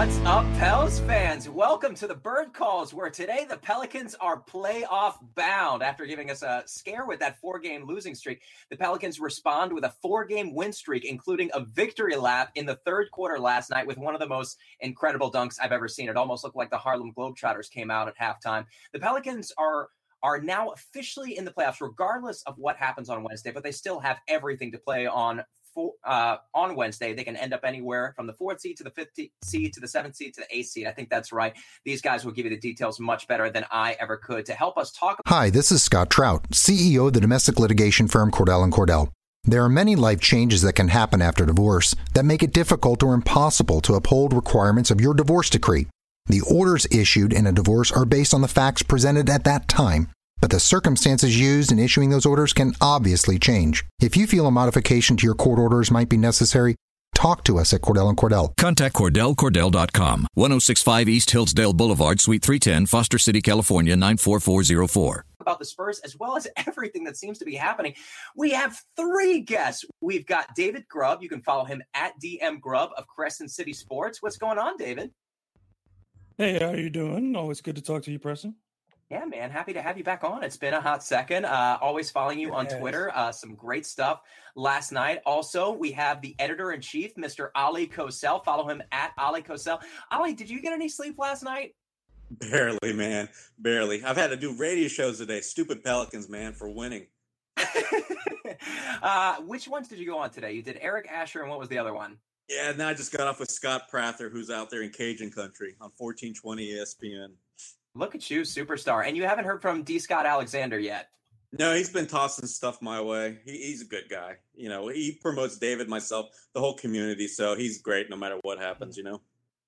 What's up, Pels fans? Welcome to the Bird Calls, where today the Pelicans are playoff bound. After giving us a scare with that four game losing streak, the Pelicans respond with a four game win streak, including a victory lap in the third quarter last night with one of the most incredible dunks I've ever seen. It almost looked like the Harlem Globetrotters came out at halftime. The Pelicans are are now officially in the playoffs, regardless of what happens on Wednesday, but they still have everything to play on four, uh, on Wednesday. They can end up anywhere from the fourth seed to the fifth seed to the seventh seed to the eighth seed. I think that's right. These guys will give you the details much better than I ever could to help us talk. Hi, this is Scott Trout, CEO of the domestic litigation firm Cordell and Cordell. There are many life changes that can happen after divorce that make it difficult or impossible to uphold requirements of your divorce decree. The orders issued in a divorce are based on the facts presented at that time, but the circumstances used in issuing those orders can obviously change. If you feel a modification to your court orders might be necessary, talk to us at Cordell and Cordell. Contact CordellCordell.com, 1065 East Hillsdale Boulevard, Suite 310, Foster City, California, 94404 about the Spurs as well as everything that seems to be happening. We have three guests. We've got David Grubb. You can follow him at DM Grubb of Crescent City Sports. What's going on, David? Hey, how are you doing? Always good to talk to you, Preston. Yeah, man. Happy to have you back on. It's been a hot second. Uh, always following you on Yes. Twitter. Uh, some great stuff last night. Also, we have the editor in chief, Mr. Ali Kosel. Follow him at Ali Kosel. Ali, did you get any sleep last night? Barely, man. Barely. I've had to do radio shows today. Stupid Pelicans, man, for winning. uh, which ones did you go on today? You did Eric Asher, and what was the other one? Yeah, and I just got off with Scott Prather, who's out there in Cajun country on 1420 ESPN. Look at you, superstar. And you haven't heard from D. Scott Alexander yet. No, he's been tossing stuff my way. He, he's a good guy. You know, he promotes David, myself, the whole community. So he's great no matter what happens, you know?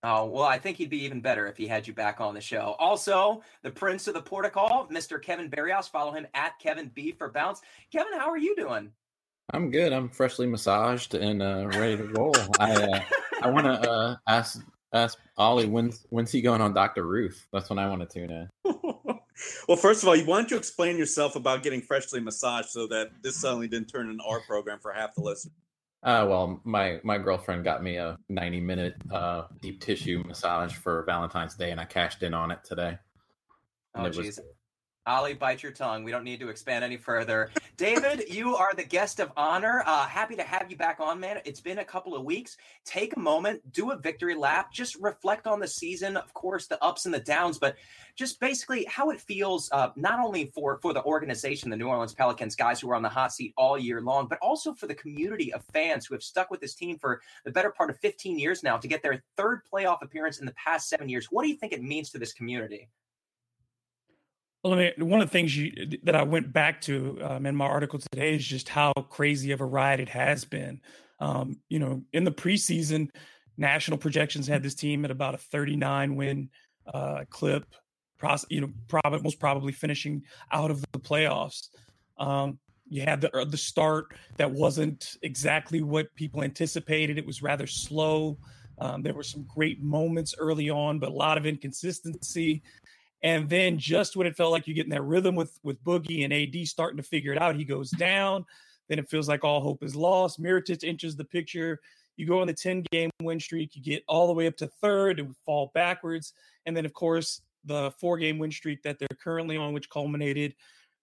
Oh, well, I think he'd be even better if he had you back on the show. Also, the Prince of the Portugal, Mr. Kevin Barrios. Follow him at Kevin B for Bounce. Kevin, how are you doing? I'm good. I'm freshly massaged and uh, ready to roll. I uh, I want to uh, ask ask Ollie when's when's he going on Doctor Ruth? That's when I want to tune in. well, first of all, why don't you explain yourself about getting freshly massaged so that this suddenly didn't turn into our program for half the listeners? Uh, well, my my girlfriend got me a 90 minute uh, deep tissue massage for Valentine's Day, and I cashed in on it today. And Oh, it was- jeez. Ollie, bite your tongue. We don't need to expand any further. David, you are the guest of honor. Uh, happy to have you back on, man. It's been a couple of weeks. Take a moment, do a victory lap, just reflect on the season, of course, the ups and the downs, but just basically how it feels, uh, not only for for the organization, the New Orleans Pelicans, guys who are on the hot seat all year long, but also for the community of fans who have stuck with this team for the better part of 15 years now to get their third playoff appearance in the past seven years. What do you think it means to this community? Well, I mean, one of the things you, that I went back to um, in my article today is just how crazy of a ride it has been. Um, you know, in the preseason, national projections had this team at about a 39 win uh, clip. You know, probably most probably finishing out of the playoffs. Um, you had the uh, the start that wasn't exactly what people anticipated. It was rather slow. Um, there were some great moments early on, but a lot of inconsistency. And then just when it felt like you're getting that rhythm with with Boogie and AD starting to figure it out, he goes down. then it feels like all hope is lost. Mirotic enters the picture. You go on the 10 game win streak, you get all the way up to third and fall backwards. And then, of course, the four game win streak that they're currently on, which culminated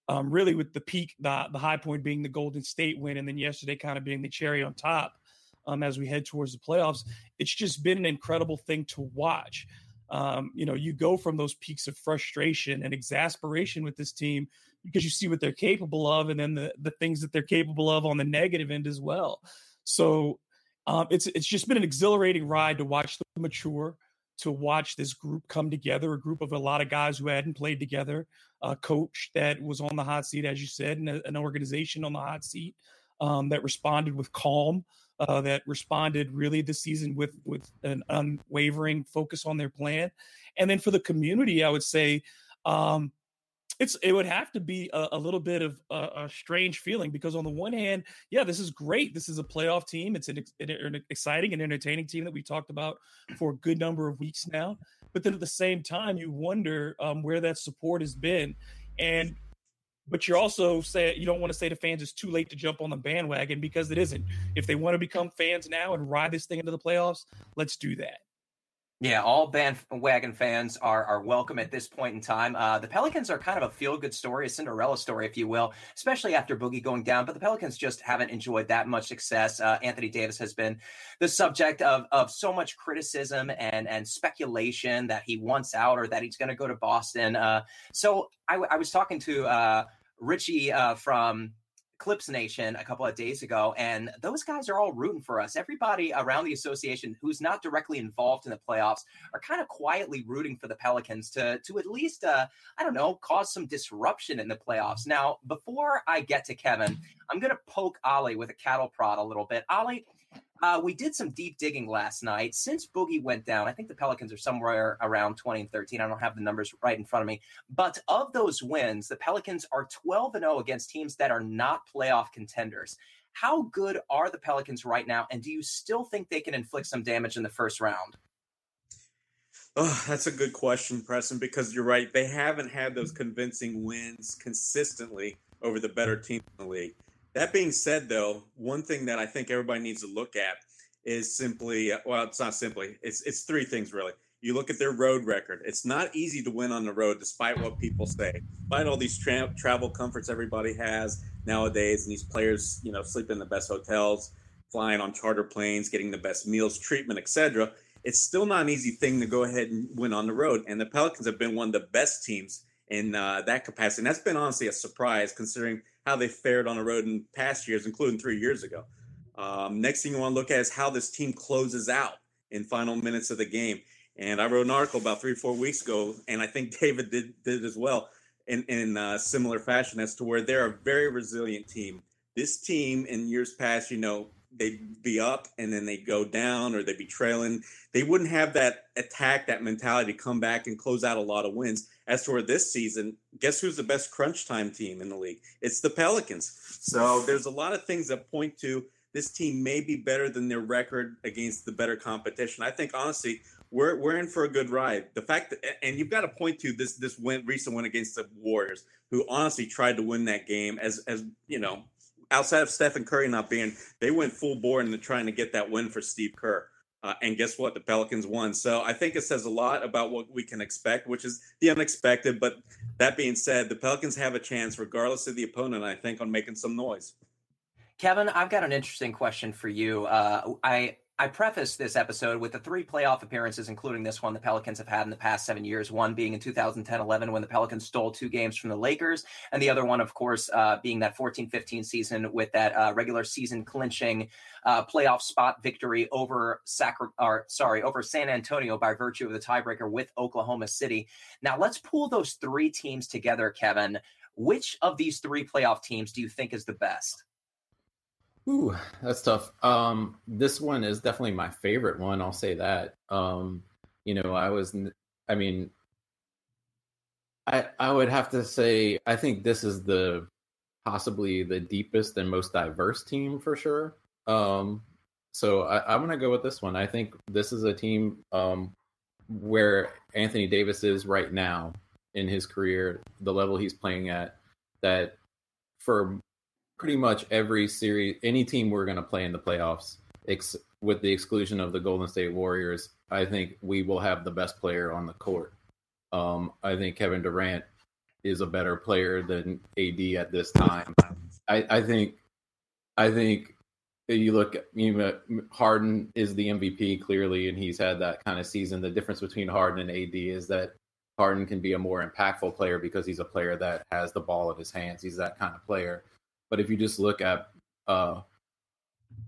um, really with the peak, the, the high point being the Golden State win, and then yesterday kind of being the cherry on top um, as we head towards the playoffs. It's just been an incredible thing to watch. Um, you know, you go from those peaks of frustration and exasperation with this team because you see what they're capable of, and then the the things that they're capable of on the negative end as well. So um, it's it's just been an exhilarating ride to watch them mature, to watch this group come together, a group of a lot of guys who hadn't played together, a coach that was on the hot seat, as you said, and a, an organization on the hot seat um, that responded with calm, uh, that responded really this season with with an unwavering focus on their plan, and then for the community, I would say. Um, it's it would have to be a, a little bit of a, a, strange feeling because on the one hand, yeah, this is great. This is a playoff team. It's an, an, exciting and entertaining team that we talked about for a good number of weeks now. But then at the same time, you wonder um, where that support has been, and but you're also say you don't want to say to fans it's too late to jump on the bandwagon because it isn't. If they want to become fans now and ride this thing into the playoffs, let's do that. Yeah, all bandwagon fans are are welcome at this point in time. Uh, the Pelicans are kind of a feel good story, a Cinderella story, if you will, especially after Boogie going down. But the Pelicans just haven't enjoyed that much success. Uh, Anthony Davis has been the subject of of so much criticism and and speculation that he wants out or that he's going to go to Boston. Uh, so I, I, was talking to uh, Richie uh, from Clips Nation a couple of days ago, and those guys are all rooting for us. Everybody around the association who's not directly involved in the playoffs are kind of quietly rooting for the Pelicans to to at least uh, I don't know cause some disruption in the playoffs. Now, before I get to Kevin, I'm going to poke Ollie with a cattle prod a little bit. Ollie, uh, we did some deep digging last night. Since Boogie went down, I think the Pelicans are somewhere around 20 and 13. I don't have the numbers right in front of me. But of those wins, the Pelicans are 12 and 0 against teams that are not playoff contenders. How good are the Pelicans right now? And do you still think they can inflict some damage in the first round? Oh, that's a good question, Preston, because you're right. They haven't had those convincing wins consistently over the better team in the league. That being said, though, one thing that I think everybody needs to look at is simply well, it's not simply it's it's three things really. You look at their road record. It's not easy to win on the road, despite what people say. Despite all these tra- travel comforts everybody has nowadays, and these players, you know, sleep in the best hotels, flying on charter planes, getting the best meals, treatment, etc. It's still not an easy thing to go ahead and win on the road. And the Pelicans have been one of the best teams in uh, that capacity. And that's been honestly a surprise considering how they fared on the road in past years, including three years ago. Um, next thing you want to look at is how this team closes out in final minutes of the game. And I wrote an article about three, four weeks ago, and I think David did did as well in in uh, similar fashion as to where they're a very resilient team. This team in years past, you know, they'd be up and then they'd go down or they'd be trailing. They wouldn't have that attack, that mentality to come back and close out a lot of wins. As for this season, guess who's the best crunch time team in the league? It's the Pelicans. So there's a lot of things that point to this team may be better than their record against the better competition. I think honestly, we're we're in for a good ride. The fact that and you've got to point to this this win recent win against the Warriors, who honestly tried to win that game as as you know outside of Stephen Curry not being, they went full bore into trying to get that win for Steve Kerr. Uh, and guess what? The Pelicans won. So I think it says a lot about what we can expect, which is the unexpected. But that being said, the Pelicans have a chance, regardless of the opponent, I think, on making some noise. Kevin, I've got an interesting question for you. Uh, I I preface this episode with the three playoff appearances, including this one the Pelicans have had in the past seven years. One being in 2010 11 when the Pelicans stole two games from the Lakers, and the other one, of course, uh, being that 14 15 season with that uh, regular season clinching uh, playoff spot victory over Sacra- or, sorry, over San Antonio by virtue of the tiebreaker with Oklahoma City. Now, let's pull those three teams together, Kevin. Which of these three playoff teams do you think is the best? Ooh, that's tough. Um, this one is definitely my favorite one. I'll say that. Um, you know, I was, I mean, I I would have to say I think this is the possibly the deepest and most diverse team for sure. Um, so I, I'm gonna go with this one. I think this is a team um, where Anthony Davis is right now in his career, the level he's playing at. That for pretty much every series, any team we're going to play in the playoffs, ex- with the exclusion of the Golden State Warriors, I think we will have the best player on the court. Um, I think Kevin Durant is a better player than AD at this time. I, I think, I think you look, at you know, Harden is the MVP clearly, and he's had that kind of season. The difference between Harden and AD is that Harden can be a more impactful player because he's a player that has the ball in his hands. He's that kind of player. But if you just look at uh,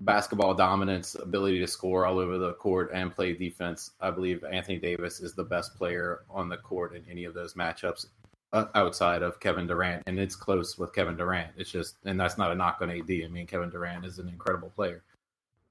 basketball dominance, ability to score all over the court and play defense, I believe Anthony Davis is the best player on the court in any of those matchups uh, outside of Kevin Durant. And it's close with Kevin Durant. It's just, and that's not a knock on AD. I mean, Kevin Durant is an incredible player.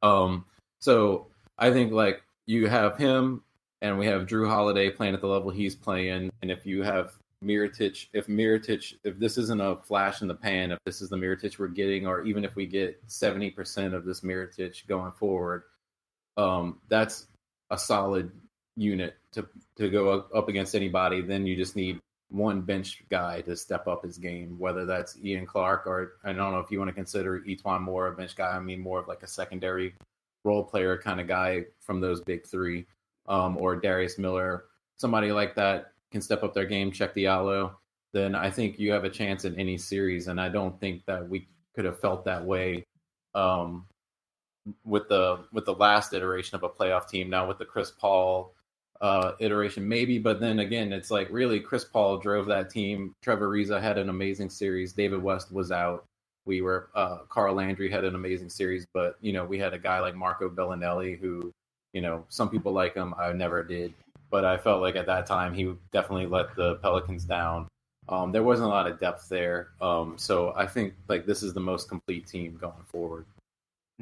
Um, so I think like you have him and we have Jrue Holiday playing at the level he's playing. And if you have Mirotic, if Mirotic, if this isn't a flash in the pan, if this is the Mirotic we're getting, or even if we get 70% of this Mirotic going forward, um, that's a solid unit to, to go up against anybody. Then you just need one bench guy to step up his game, whether that's Ian Clark or I don't know if you want to consider E'Twaun Moore a bench guy. I mean, more of like a secondary role player kind of guy from those big three, um, or Darius Miller, somebody like that can step up their game, Cheick Diallo, then I think you have a chance in any series. And I don't think that we could have felt that way um, with the with the last iteration of a playoff team. Now with the Chris Paul uh, iteration, maybe, but then again, it's like really Chris Paul drove that team. Trevor Ariza had an amazing series. David West was out. We were uh, Carl Landry had an amazing series, but you know we had a guy like Marco Belinelli who, you know, some people like him. I never did but I felt like at that time he definitely let the Pelicans down. Um, there wasn't a lot of depth there, um, so I think like this is the most complete team going forward.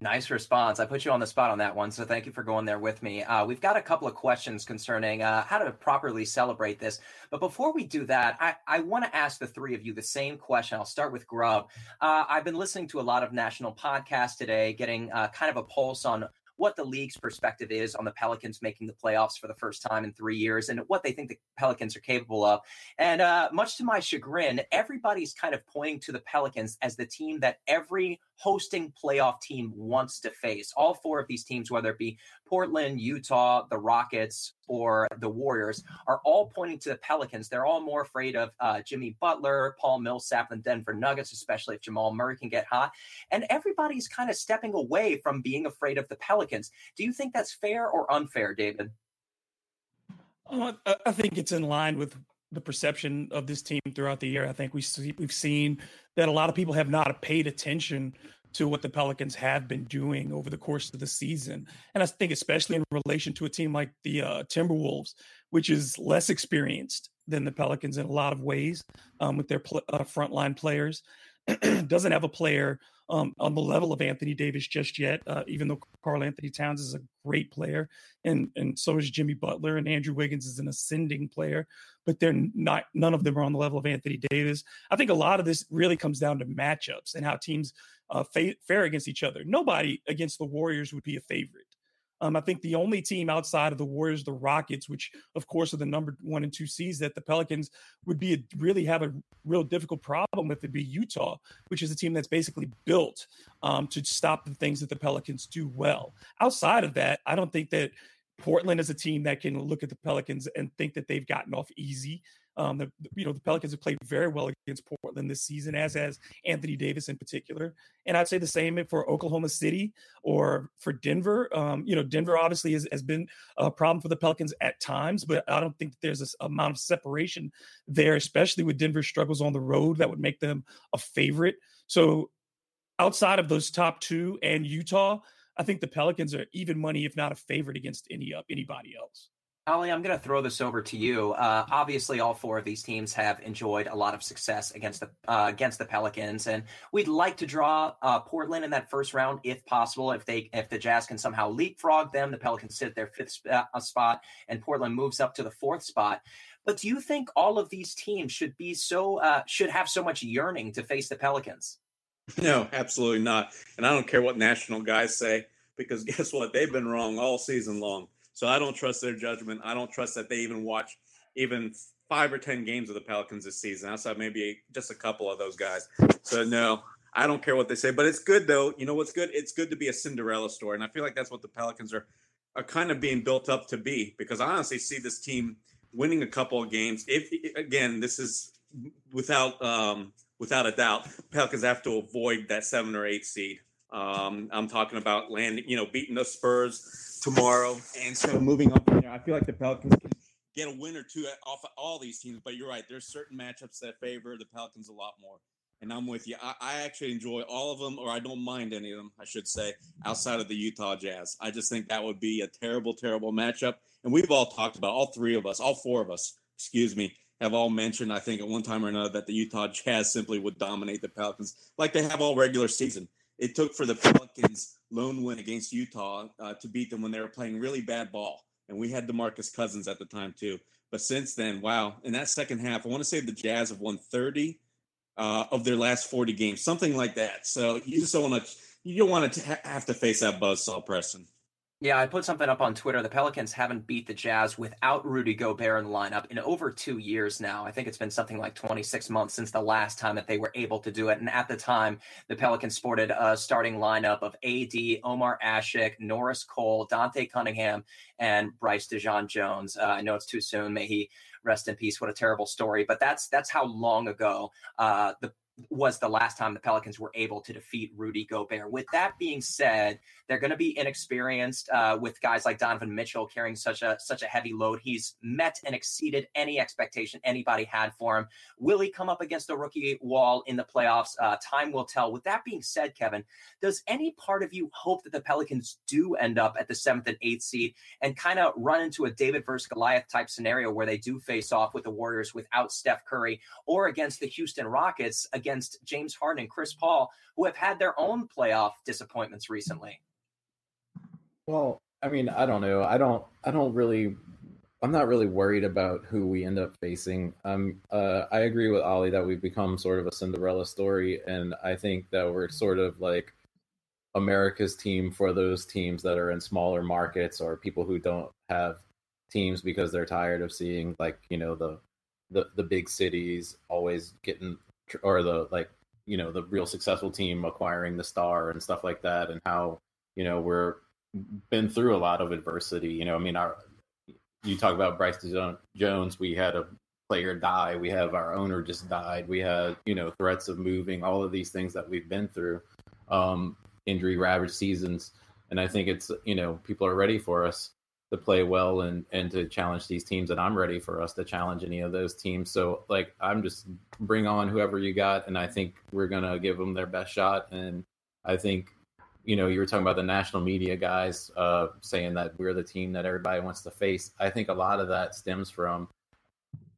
Nice response. I put you on the spot on that one, so thank you for going there with me. Uh, we've got a couple of questions concerning uh, how to properly celebrate this. But before we do that, I, I want to ask the three of you the same question. I'll start with Grubb. Uh, I've been listening to a lot of national podcasts today, getting uh, kind of a pulse on what the league's perspective is on the Pelicans making the playoffs for the first time in three years and what they think the Pelicans are capable of. And uh, much to my chagrin, everybody's kind of pointing to the Pelicans as the team that every hosting playoff team wants to face. All four of these teams, whether it be Portland, Utah, the Rockets, or the Warriors, are all pointing to the Pelicans. They're all more afraid of uh, Jimmy Butler, Paul Millsap, and Denver Nuggets, especially if Jamal Murray can get hot. And everybody's kind of stepping away from being afraid of the Pelicans. Do you think that's fair or unfair, David? Uh, I think it's in line with the perception of this team throughout the year. I think we see, we've seen that a lot of people have not paid attention to what the Pelicans have been doing over the course of the season. And I think, especially in relation to a team like the uh, Timberwolves, which is less experienced than the Pelicans in a lot of ways um, with their pl- uh, frontline players, doesn't have a player um, on the level of Anthony Davis just yet, uh, even though Karl-Anthony Towns is a great player, and and so is Jimmy Butler, and Andrew Wiggins is an ascending player, but they're not. None of them are on the level of Anthony Davis. I think a lot of this really comes down to matchups and how teams uh, fa- fare against each other. Nobody against the Warriors would be a favorite. Um, I think the only team outside of the Warriors, the Rockets, which of course are the number one and two seeds, that the Pelicans would be a, really have a real difficult problem with would be Utah, which is a team that's basically built um, to stop the things that the Pelicans do well. Outside of that, I don't think that Portland is a team that can look at the Pelicans and think that they've gotten off easy. Um, the, you know, the Pelicans have played very well against Portland this season, as has Anthony Davis in particular. And I'd say the same for Oklahoma City or for Denver. Um, you know, Denver obviously has, has, been a problem for the Pelicans at times, but I don't think that there's this amount of separation there, especially with Denver struggles on the road that would make them a favorite. So outside of those top two and Utah, I think the Pelicans are even money, if not a favorite against any up anybody else. Ali, I'm going to throw this over to you. Uh, obviously, all four of these teams have enjoyed a lot of success against the uh, against the Pelicans, and we'd like to draw uh, Portland in that first round if possible. If they if the Jazz can somehow leapfrog them, the Pelicans sit at their fifth uh, spot, and Portland moves up to the fourth spot. But do you think all of these teams should be so uh, should have so much yearning to face the Pelicans? No, absolutely not. And I don't care what national guys say because guess what? They've been wrong all season long. So I don't trust their judgment. I don't trust that they even watch even five or ten games of the Pelicans this season, outside maybe just a couple of those guys. So no, I don't care what they say, but it's good though. You know what's good? It's good to be a Cinderella story, and I feel like that's what the Pelicans are are kind of being built up to be. Because I honestly see this team winning a couple of games. If again, this is without um, without a doubt, Pelicans have to avoid that seven or eight seed. Um, I'm talking about landing, you know, beating the Spurs tomorrow, and so moving up from there. I feel like the Pelicans can get a win or two off of all these teams. But you're right, there's certain matchups that favor the Pelicans a lot more. And I'm with you. I, I actually enjoy all of them, or I don't mind any of them, I should say, outside of the Utah Jazz. I just think that would be a terrible, terrible matchup. And we've all talked about all three of us, all four of us, excuse me, have all mentioned, I think, at one time or another, that the Utah Jazz simply would dominate the Pelicans like they have all regular season. It took for the Pelicans' lone win against Utah uh, to beat them when they were playing really bad ball. And we had DeMarcus Cousins at the time, too. But since then, wow, in that second half, I want to say the Jazz have won 30 uh, of their last 40 games, something like that. So you just don't want to, you don't want to have to face that buzzsaw, Preston. Yeah, I put something up on Twitter. The Pelicans haven't beat the Jazz without Rudy Gobert in the lineup in over two years now. I think it's been something like 26 months since the last time that they were able to do it. And at the time, the Pelicans sported a starting lineup of AD, Omer Asik, Norris Cole, Dante Cunningham, and Bryce Dejean Jones. Uh, I know it's too soon. May he rest in peace. What a terrible story. But that's that's how long ago uh, the was the last time the Pelicans were able to defeat Rudy Gobert. With that being said, they're going to be inexperienced uh, with guys like Donovan Mitchell carrying such a such a heavy load. He's met and exceeded any expectation anybody had for him. Will he come up against a rookie wall in the playoffs? Uh, time will tell. With that being said, Kevin, does any part of you hope that the Pelicans do end up at the seventh and eighth seed and kind of run into a David versus Goliath type scenario where they do face off with the Warriors without Steph Curry or against the Houston Rockets against James Harden and Chris Paul, who have had their own playoff disappointments recently? Well, I mean, I don't know. I don't. I don't really. I'm not really worried about who we end up facing. Um, uh, I agree with Ollie that we've become sort of a Cinderella story, and I think that we're sort of like America's team for those teams that are in smaller markets or people who don't have teams because they're tired of seeing like you know the the the big cities always getting or the like you know the real successful team acquiring the star and stuff like that, and how you know we're been through a lot of adversity. You know, I mean, our you talk about Bryce Jones. We had a player die. We have our owner just died. We had you know threats of moving. All of these things that we've been through, um, injury ravaged seasons, and I think it's you know people are ready for us to play well and and to challenge these teams and I'm ready for us to challenge any of those teams so like I'm just bring on whoever you got and I think we're to give them their best shot and I think you know, you were talking about the national media guys uh, saying that we're the team that everybody wants to face. I think a lot of that stems from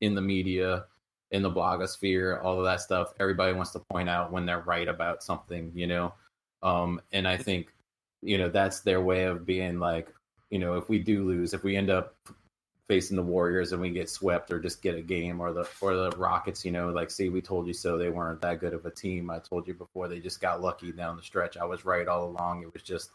in the media, in the blogosphere, all of that stuff. Everybody wants to point out when they're right about something, you know. Um, and I think, you know, that's their way of being like, you know, if we do lose, if we end up facing the Warriors and we get swept or just get a game or the or the Rockets, you know, like see we told you so they weren't that good of a team. I told you before they just got lucky down the stretch. I was right all along. It was just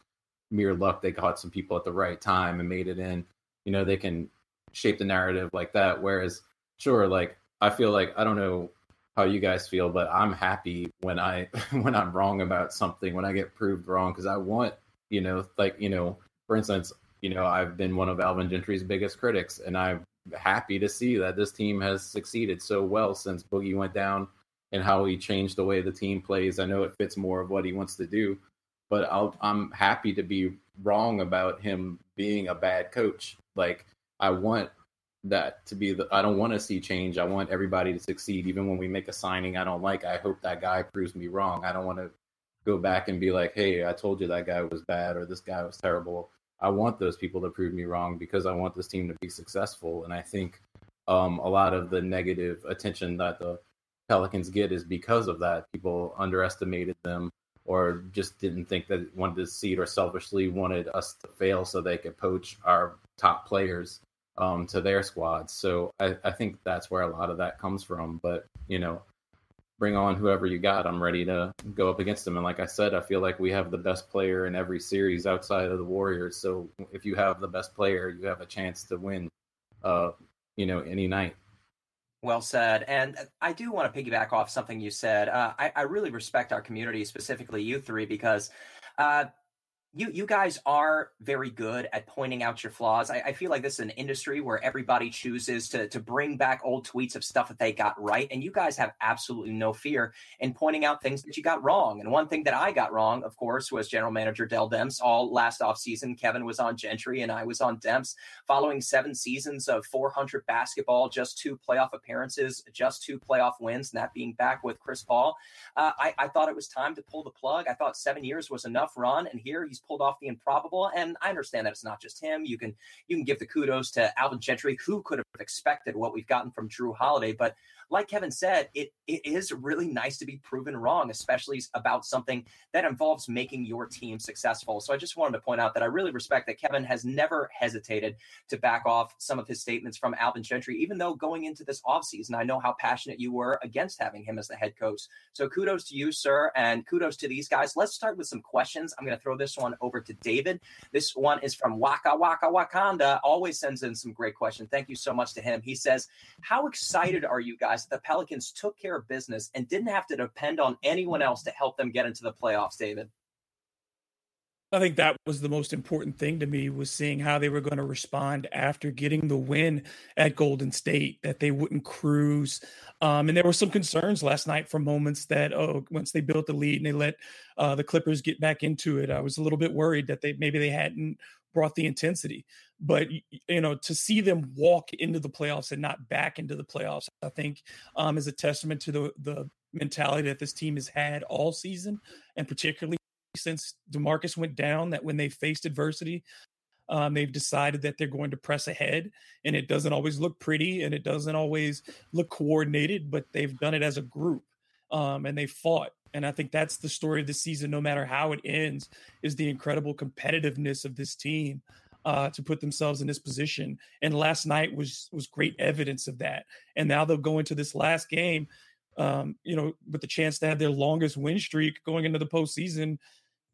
mere luck they caught some people at the right time and made it in. You know, they can shape the narrative like that. Whereas sure, like I feel like I don't know how you guys feel, but I'm happy when I when I'm wrong about something, when I get proved wrong because I want, you know, like, you know, for instance, you know, I've been one of Alvin Gentry's biggest critics, and I'm happy to see that this team has succeeded so well since Boogie went down and how he changed the way the team plays. I know it fits more of what he wants to do, but i am happy to be wrong about him being a bad coach. Like, I want that to be the, I don't want to see change. I want everybody to succeed. Even when we make a signing I don't like, I hope that guy proves me wrong. I don't want to go back and be like, hey, I told you that guy was bad or this guy was terrible. I want those people to prove me wrong because I want this team to be successful. And I think um, a lot of the negative attention that the Pelicans get is because of that. People underestimated them or just didn't think that wanted to see it or selfishly wanted us to fail so they could poach our top players um, to their squads. So I, I think that's where a lot of that comes from. But, you know, bring on whoever you got. I'm ready to go up against them. And like I said, I feel like we have the best player in every series outside of the Warriors. So if you have the best player, you have a chance to win, uh, you know, any night. Well said. And I do want to piggyback off something you said. Uh, I, I, really respect our community, specifically you three, because uh, you you guys are very good at pointing out your flaws. I, I, feel like this is an industry where everybody chooses to to bring back old tweets of stuff that they got right, and you guys have absolutely no fear in pointing out things that you got wrong. And one thing that I got wrong, of course, was General Manager Dell Demps. All last off season, Kevin was on Gentry and I was on Demps. Following seven seasons of 400 basketball, just two playoff appearances, just two playoff wins, and that being back with Chris Paul, uh, I, I thought it was time to pull the plug. I thought seven years was enough run, and here he's pulled off the improbable. And I understand that it's not just him. You can you can give the kudos to Alvin Gentry, who could have expected what we've gotten from Jrue Holiday, but like Kevin said, it, it is really nice to be proven wrong, especially about something that involves making your team successful. So I just wanted to point out that I really respect that Kevin has never hesitated to back off some of his statements from Alvin Gentry, even though going into this offseason, I know how passionate you were against having him as the head coach. So kudos to you, sir, and kudos to these guys. Let's start with some questions. I'm going to throw this one over to David. This one is from Waka Waka Wakanda. Always sends in some great questions. Thank you so much to him. He says, How excited are you guys? Realized the Pelicans took care of business and didn't have to depend on anyone else to help them get into the playoffs, David. I think that was the most important thing to me was seeing how they were going to respond after getting the win at Golden State, that they wouldn't cruise. Um, and there were some concerns last night for moments that, oh, once they built the lead and they let uh, the Clippers get back into it, I was a little bit worried that they maybe they hadn't brought the intensity. But you know, to see them walk into the playoffs and not back into the playoffs, I think um, is a testament to the the mentality that this team has had all season, and particularly since Demarcus went down. That when they faced adversity, um, they've decided that they're going to press ahead, and it doesn't always look pretty and it doesn't always look coordinated, but they've done it as a group, um, and they fought and I think that's the story of the season, no matter how it ends, is the incredible competitiveness of this team uh, to put themselves in this position. And last night was was great evidence of that. And now they'll go into this last game, um, you know, with the chance to have their longest win streak going into the postseason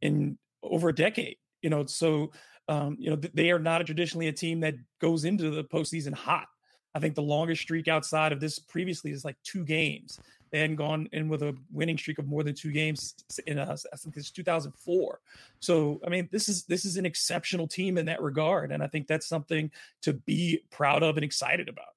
in over a decade. You know, so um, you know they are not a traditionally a team that goes into the postseason hot. I think the longest streak outside of this previously is like two games. Hadn't gone in with a winning streak of more than two games in uh, it's 2004. So I mean, this is this is an exceptional team in that regard, and I think that's something to be proud of and excited about.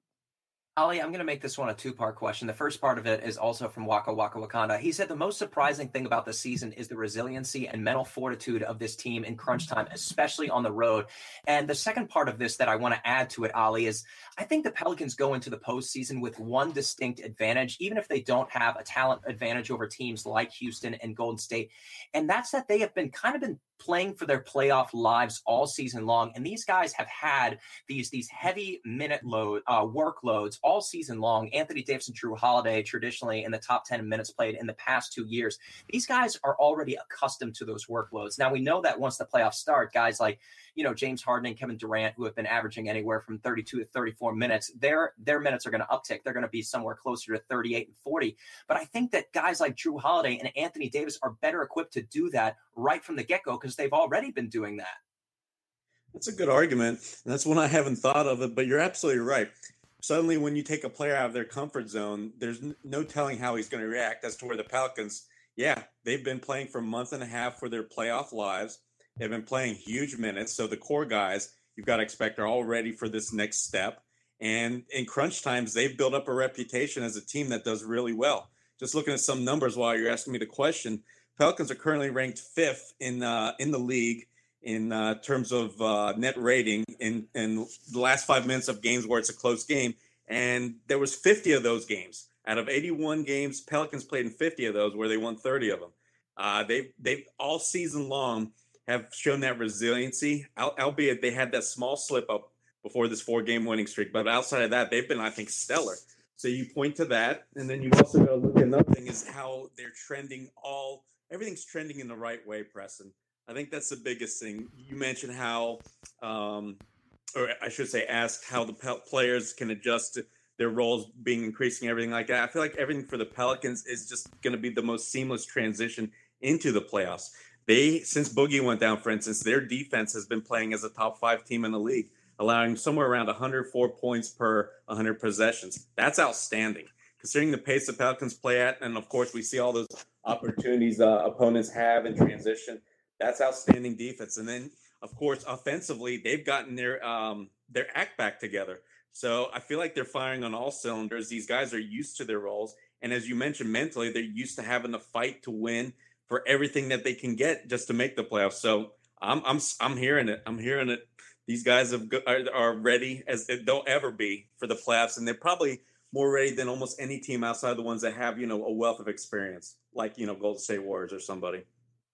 Ali, I'm going to make this one a two part question. The first part of it is also from Waka Waka Wakanda. He said the most surprising thing about the season is the resiliency and mental fortitude of this team in crunch time, especially on the road. And the second part of this that I want to add to it, Ali, is I think the Pelicans go into the postseason with one distinct advantage, even if they don't have a talent advantage over teams like Houston and Golden State. And that's that they have been kind of been playing for their playoff lives all season long. And these guys have had these these heavy minute load uh, workloads all season long. Anthony Davis and Jrue Holiday traditionally in the top 10 minutes played in the past two years. These guys are already accustomed to those workloads. Now we know that once the playoffs start, guys like you know James Harden and Kevin Durant, who have been averaging anywhere from 32 to 34 minutes, their their minutes are going to uptick. They're going to be somewhere closer to 38 and 40. But I think that guys like Jrue Holiday and Anthony Davis are better equipped to do that right from the get go because they've already been doing that. That's a good argument. And that's one I haven't thought of it, but you're absolutely right. Suddenly, when you take a player out of their comfort zone, there's no telling how he's going to react. As to where the Pelicans, yeah, they've been playing for a month and a half for their playoff lives. They've been playing huge minutes. So the core guys, you've got to expect are all ready for this next step. And in crunch times, they've built up a reputation as a team that does really well. Just looking at some numbers while you're asking me the question, Pelicans are currently ranked fifth in uh, in the league in uh, terms of uh, net rating in in the last five minutes of games where it's a close game, and there was 50 of those games out of 81 games. Pelicans played in 50 of those where they won 30 of them. Uh, they they all season long have shown that resiliency, albeit they had that small slip up before this four game winning streak. But outside of that, they've been, I think, stellar. So you point to that, and then you also got to look at another thing is how they're trending. All everything's trending in the right way, Preston. I think that's the biggest thing. You mentioned how, um, or I should say, asked how the players can adjust their roles being increasing, everything like that. I feel like everything for the Pelicans is just going to be the most seamless transition into the playoffs. They since Boogie went down, for instance, their defense has been playing as a top five team in the league. allowing somewhere around 104 points per 100 possessions. That's outstanding considering the pace the Pelicans play at, and of course we see all those opportunities uh, opponents have in transition. That's outstanding defense, and then of course offensively they've gotten their um, their act back together. So I feel like they're firing on all cylinders. These guys are used to their roles, and as you mentioned, mentally they're used to having to fight to win for everything that they can get just to make the playoffs. So I'm I'm I'm hearing it. I'm hearing it. These guys have, are, are ready as they'll ever be for the playoffs, and they're probably more ready than almost any team outside the ones that have you know a wealth of experience, like you know Golden State Warriors or somebody.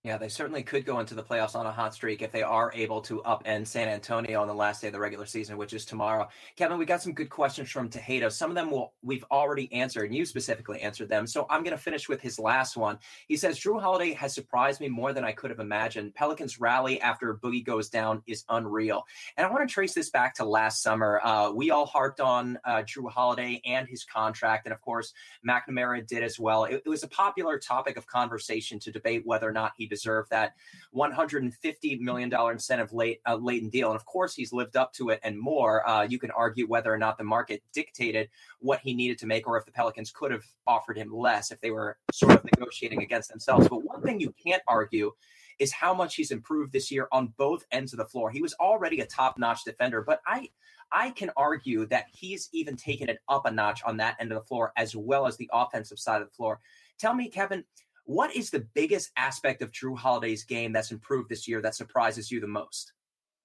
Yeah, they certainly could go into the playoffs on a hot streak if they are able to upend San Antonio on the last day of the regular season, which is tomorrow. Kevin, we got some good questions from Tejeda. Some of them will we've already answered, and you specifically answered them. So I'm going to finish with his last one. He says Jrue Holiday has surprised me more than I could have imagined. Pelicans rally after Boogie goes down is unreal, and I want to trace this back to last summer. Uh, we all harped on uh, Jrue Holiday and his contract, and of course McNamara did as well. It, it was a popular topic of conversation to debate whether or not he deserve that $150 million incentive late uh, latent deal. And of course, he's lived up to it and more. Uh, you can argue whether or not the market dictated what he needed to make, or if the Pelicans could have offered him less if they were sort of negotiating against themselves. But one thing you can't argue is how much he's improved this year on both ends of the floor. He was already a top-notch defender, but I I can argue that he's even taken it up a notch on that end of the floor as well as the offensive side of the floor. Tell me, Kevin, what is the biggest aspect of Jrue Holiday's game that's improved this year that surprises you the most?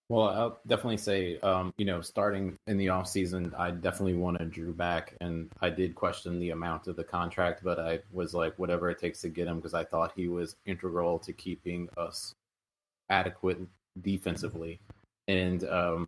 Well, I'll definitely say, um, you know, starting in the off season, I definitely wanted Jrue back, and I did question the amount of the contract, but I was like, whatever it takes to get him, because I thought he was integral to keeping us adequate defensively, and um,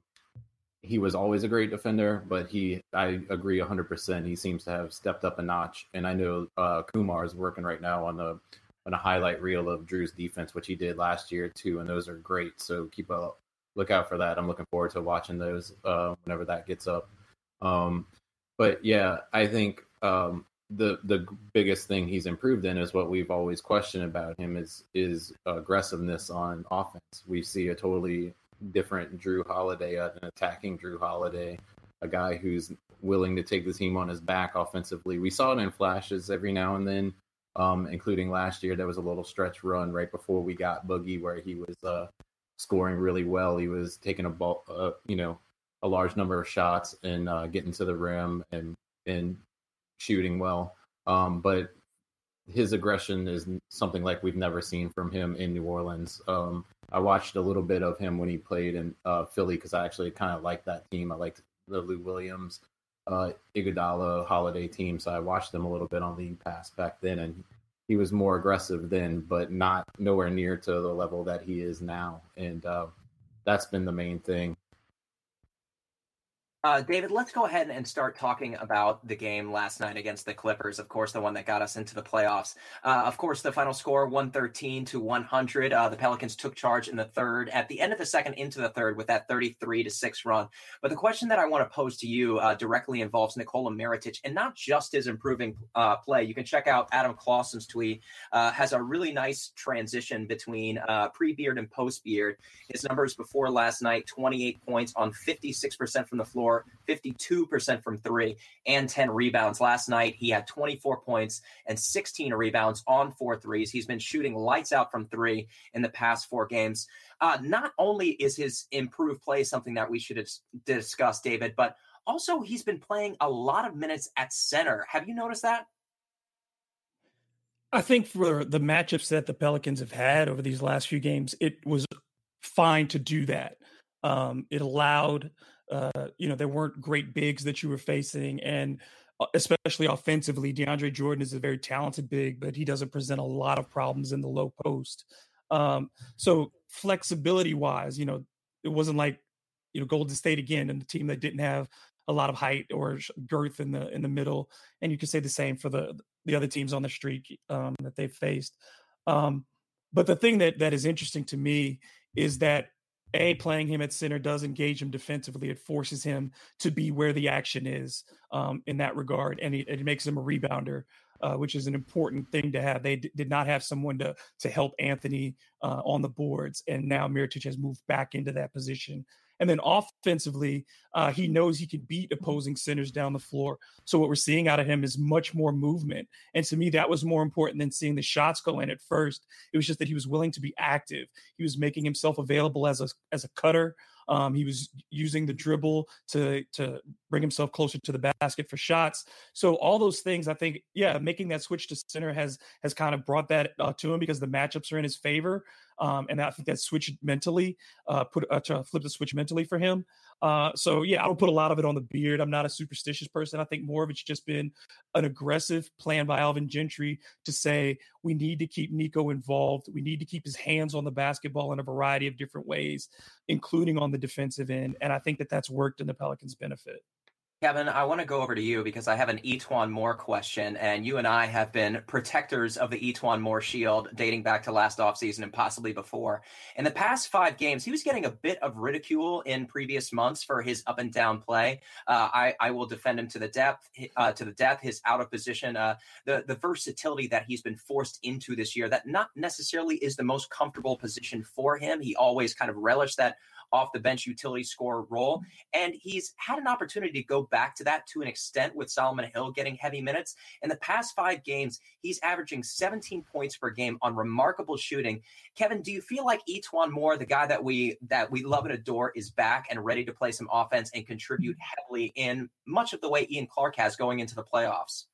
he was always a great defender, but he, I agree 100%. He seems to have stepped up a notch. And I know uh, Kumar is working right now on the on a highlight reel of Jrue's defense, which he did last year too, and those are great. So keep a lookout for that. I'm looking forward to watching those uh, whenever that gets up. Um, but yeah, I think um, the the biggest thing he's improved in is what we've always questioned about him is is aggressiveness on offense. We see a totally different Jrue Holiday, an attacking Jrue Holiday, a guy who's willing to take the team on his back offensively. We saw it in flashes every now and then, um, including last year. There was a little stretch run right before we got Boogie where he was uh, scoring really well. He was taking a ball, uh, you know, a large number of shots and uh, getting to the rim and and shooting well. Um, but his aggression is something like we've never seen from him in New Orleans. Um, I watched a little bit of him when he played in uh, Philly because I actually kind of liked that team. I liked the Lou Williams, uh, Iguodala Holiday team, so I watched them a little bit on League Pass back then, and he was more aggressive then, but not nowhere near to the level that he is now, and uh, that's been the main thing. Uh, David, let's go ahead and start talking about the game last night against the Clippers. Of course, the one that got us into the playoffs. Uh, of course, the final score 113 to 100. Uh, the Pelicans took charge in the third, at the end of the second into the third with that 33 to 6 run. But the question that I want to pose to you uh, directly involves Nikola Mirotic and not just his improving uh, play. You can check out Adam Clawson's tweet, uh, has a really nice transition between pre beard and post beard. His numbers before last night 28 points on 56% from the floor 52% from three, and 10 rebounds. Last night, he had 24 points and 16 rebounds on four threes. He's been shooting lights out from three in the past four games. Uh, not only is his improved play something that we should discuss, David, but also he's been playing a lot of minutes at center. Have you noticed that? I think for the matchups that the Pelicans have had over these last few games, it was fine to do that. Um, it allowed uh, you know, there weren't great bigs that you were facing. And uh, especially offensively, DeAndre Jordan is a very talented big, but he doesn't present a lot of problems in the low post. Um, so flexibility wise, you know, it wasn't like, you know, Golden State again and the team that didn't have a lot of height or girth in the in the middle. And you could say the same for the the other teams on the streak um, that they've faced. Um, but the thing that that is interesting to me is that a playing him at center does engage him defensively. It forces him to be where the action is um, in that regard, and it, it, makes him a rebounder, uh, which is an important thing to have. They d- did not have someone to to help Anthony uh, on the boards, and now Mirotic has moved back into that position And then offensively, uh, he knows he can beat opposing centers down the floor. So what we're seeing out of him is much more movement. And to me, that was more important than seeing the shots go in at first. It was just that he was willing to be active. He was making himself available as a as a cutter. Um, he was using the dribble to to bring himself closer to the basket for shots. So all those things, I think, yeah, making that switch to center has has kind of brought that uh, to him because the matchups are in his favor. Um, and I think that switch mentally, uh, put uh, to flip the switch mentally for him. Uh, so yeah, I don't put a lot of it on the beard. I'm not a superstitious person. I think more of it's just been an aggressive plan by Alvin Gentry to say we need to keep Nico involved. We need to keep his hands on the basketball in a variety of different ways, including on the defensive end. And I think that that's worked in the Pelicans' benefit. Kevin, I want to go over to you because I have an E'Twaun Moore question, and you and I have been protectors of the E'Twaun Moore shield dating back to last offseason and possibly before. In the past five games, he was getting a bit of ridicule in previous months for his up and down play. Uh, I, I, will defend him to the depth, uh, to the death. His out of position, uh, the the versatility that he's been forced into this year, that not necessarily is the most comfortable position for him. He always kind of relished that off the bench utility score role. And he's had an opportunity to go back to that to an extent with Solomon Hill getting heavy minutes. In the past five games, he's averaging 17 points per game on remarkable shooting. Kevin, do you feel like E'Twaun Moore, the guy that we that we love and adore, is back and ready to play some offense and contribute heavily in much of the way Ian Clark has going into the playoffs?